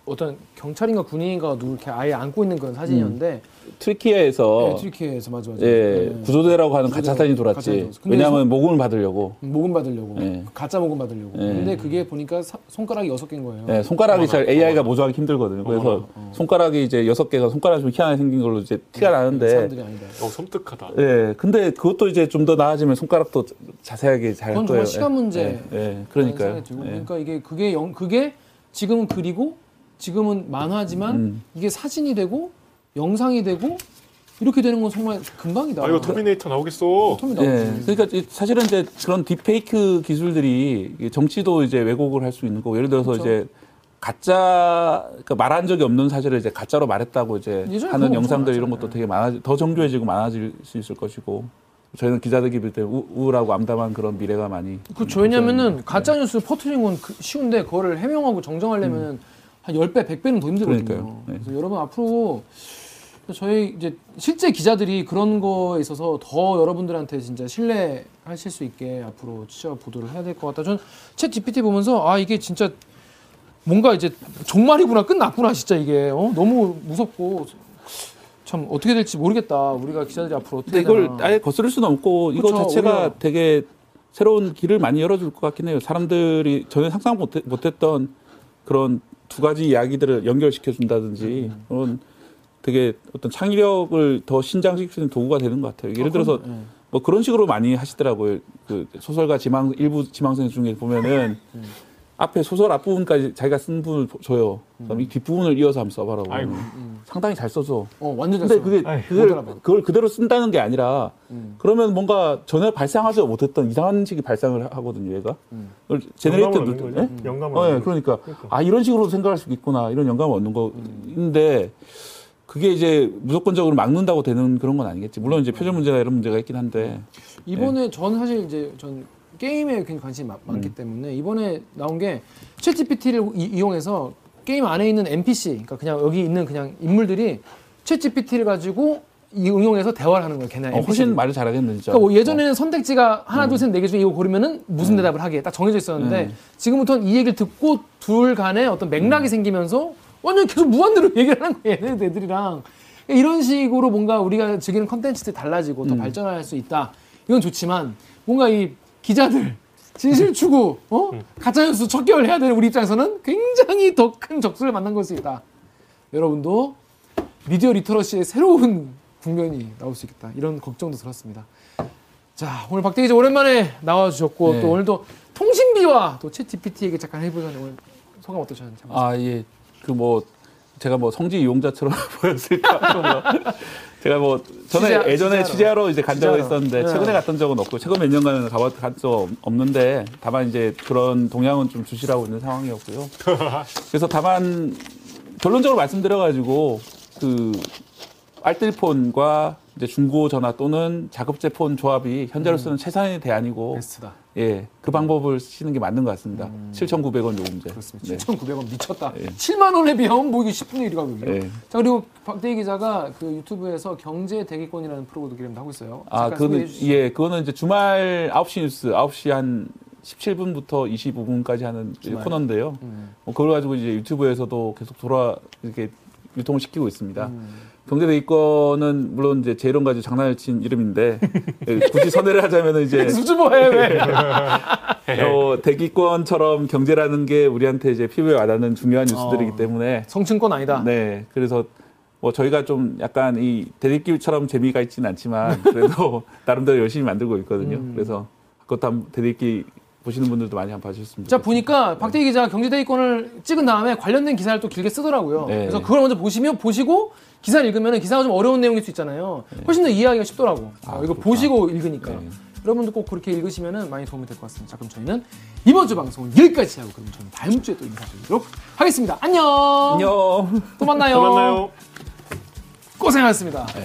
어떤 경찰인가 군인인가 누구 이렇게 아예 안고 있는 그런 사진이었는데 트리키에에서 네, 튀르키예에서 맞아 맞아. 음. 예, 네. 구조대라고 하는 구조대, 가짜 사진이 가짜 돌았지. 사진. 근데 왜냐하면 모금을 받으려고. 모금 받으려고 네. 가짜 모금 받으려고. 네. 근데 그게 보니까 사- 손가락이 여섯 개인 거예요. 예, 손가락이 잘 AI가. 모조하기 힘들거든요. 그래서 어머나, 손가락이 이제 여섯 개가 손가락 좀 희한하게 생긴 걸로 이제 티가 나는데. 사람들이 아니다. 어 섬뜩하다. 예, 근데 그것도 이제 좀 더 나아지면 손가락도 자세하게 잘 할 그건 거예요. 정말 시간 예, 문제. 예, 예, 그러니까요. 생각이 들고. 예. 그러니까 이게 그게 영, 그게 지금은 글이고 지금은 만화지만 음. 이게 사진이 되고 영상이 되고 이렇게 되는 건 정말 금방이다. 아 이거 터미네이터 나오겠어. 톰이 나오지. 예, 그러니까 이- 사실은 이제 그런 딥페이크 기술들이 정치도 이제 왜곡을 할 수 있는 거고 예를 들어서 그렇죠. 이제 가짜 그러니까 말한 적이 없는 사실을 이제 가짜로 말했다고 이제 하는 영상들 이런. 것도 되게 많아 더 정교해지고 많아질 수 있을 것이고 저희는 기자들이 볼때 우울하고 암담한 그런 미래가 많이 그렇죠. 왜냐면은 가짜 뉴스 퍼뜨리는 건 그- 쉬운데 그거를 해명하고 정정하려면은 한 10배, 100배는 더 힘들거든요. 네. 그래서 여러분 앞으로 저희 이제 실제 기자들이 그런 거에 있어서 더 여러분들한테 진짜 신뢰하실 수 있게 앞으로 취재와 보도를 해야 될 것 같다. 저는 챗 GPT 보면서 아 이게 진짜 뭔가 이제 종말이구나 끝났구나 진짜 이게 어? 너무 무섭고 참 어떻게 될지 모르겠다. 우리가 기자들이 앞으로 어떻게 이걸 되나. 아예 거스를 수는 없고 이거 그쵸, 자체가 오히려. 되게 새로운 길을 많이 열어줄 것 같긴 해요. 사람들이 전혀 상상 못했, 못했던 그런 두 가지 이야기들을 연결시켜 준다든지 음. 그런 되게 어떤 창의력을 더 신장시키는 도구가 되는 것 같아요. 예를 들어서 네. 뭐 그런 식으로 많이 하시더라고요. 그 소설가 지망 일부 지망생 중에 보면은 앞에 소설 앞부분까지 자기가 쓴 부분을 줘요. 그다음 이 뒷부분을 이어서 한번 써봐라고. 아이고. 상당히 잘 써서. 어, 완전 잘 근데 써. 그게 아이, 그걸. 그걸 그대로 쓴다는 게 아니라 그러면 뭔가 전혀 발상하지 못했던 이상한 식의 발상을 하거든요, 얘가. 그걸 제네레이터 영감을 얻는 누- 거죠. 예? 영감을 어, 예, 얻는 거죠. 그러니까 아 이런 식으로 생각할 수 있구나 이런 영감을 얻는 거인데 그게 이제 무조건적으로 막는다고 되는 그런 건 아니겠지. 물론 이제 표절 문제나 이런 문제가 있긴 한데 이번에 전 사실 이제 전 게임에 굉장히 관심이 많- 음. 많기 때문에 이번에 나온 게 챗GPT를 이용해서 게임 안에 있는 NPC, 그러니까 그냥 여기 있는 그냥 인물들이 챗GPT를 가지고 이 응용해서 대화를 하는 거예요. 걔네 어, 훨씬 말을 잘하겠네 진짜. 그러니까 뭐 예전에는 선택지가 하나, 둘, 셋, 네 개 중에 이거 고르면은 무슨 대답을 하게 딱 정해져 있었는데 음. 지금부터는 이 얘기를 듣고 둘 간에 어떤 맥락이 생기면서 완전 계속 무한대로 [laughs] 얘기를 하는 거예요. 얘네 애들이랑. 이런 식으로 뭔가 우리가 즐기는 컨텐츠들이 달라지고 더 음. 발전할 수 있다. 이건 좋지만 뭔가 이 기자들 진실 추구, 어? 가짜뉴스 척결 해야 되는 우리 입장에서는 굉장히 더 큰 적수를 만난 있다. 여러분도 미디어 리터러시의 새로운 국면이 나올 수 있겠다. 이런 걱정도 들었습니다. 자, 오늘 박대기 기자 오랜만에 나와주셨고 네. 또 오늘도 통신비와 또 챗GPT 얘기 잠깐 해보셨는데 오늘 소감 어떠셨는지 한번. 아 예. 그 뭐 제가 뭐 성지 이용자처럼 [laughs] 보였을까? 뭐 제가 뭐 전에 취재- 예전에 취재하러. 취재하러 이제 간 적은. 있었는데 네. 최근에 갔던 적은 없고 최근 몇 년간은 가봤 간적 없는데 다만 이제 그런 동향은 좀 주시라고 있는 상황이었고요. [laughs] 그래서 다만 결론적으로 말씀드려가지고 그 알뜰폰과 이제 중고 전화 또는 자급제 폰 조합이 현재로서는 최선의 대안이고 베스트다. 예, 그 방법을 쓰시는 게 맞는 것 같습니다. 7,900원 요금제. 그렇습니다. 네. 7,900원 미쳤다. 예. 7만 원에 비하면 뭐 이게 10분의 1이가 그게요. 예. 자 그리고 박대기 기자가 그 유튜브에서 경제 대기권이라는 프로그램도 하고 있어요. 아, 잠깐 소개해 그거는, 주시죠. 예, 그거는 이제 주말 9시 뉴스, 9시 한 17분부터 25분까지 하는 주말. 코너인데요. 음. 뭐 그걸 가지고 이제 유튜브에서도 계속 돌아, 이렇게 유통을 시키고 있습니다. 음. 경제대위권은 물론 이제 제 이름 가지고 장난을 친 이름인데, [laughs] 예, 굳이 선회를 하자면은 이제, [laughs] 수줍어해 왜? [laughs] 어, 대기권처럼 경제라는 게 우리한테 이제 피부에 와닿는 중요한 뉴스들이기 어. 때문에, 성층권 아니다. 네, 그래서 뭐 저희가 좀 약간 이 대들기처럼 재미가 있지는 않지만 그래도 나름대로 열심히 만들고 있거든요. 음. 그래서 그것도 한번 대들기 보시는 분들도 많이 한번 봐주셨으면 자. 보니까 박대기 기자 경제대위권을 찍은 다음에 관련된 기사를 또 길게 쓰더라고요. 네. 그래서 그걸 먼저 보시면 보시고 기사를 읽으면 기사가 좀 어려운 내용일 수 있잖아요. 훨씬 더 이해하기가 쉽더라고. 네. 아, 이거 그렇구나. 보시고 읽으니까. 네. 여러분도 꼭 그렇게 읽으시면 많이 도움이 될 것 같습니다. 자 그럼 저희는 이번 주 방송은 여기까지 하고 그럼 저는 다음 주에 또 인사드리도록 하겠습니다. 안녕. 안녕. 또 만나요. 또 만나요. 고생하셨습니다. 네.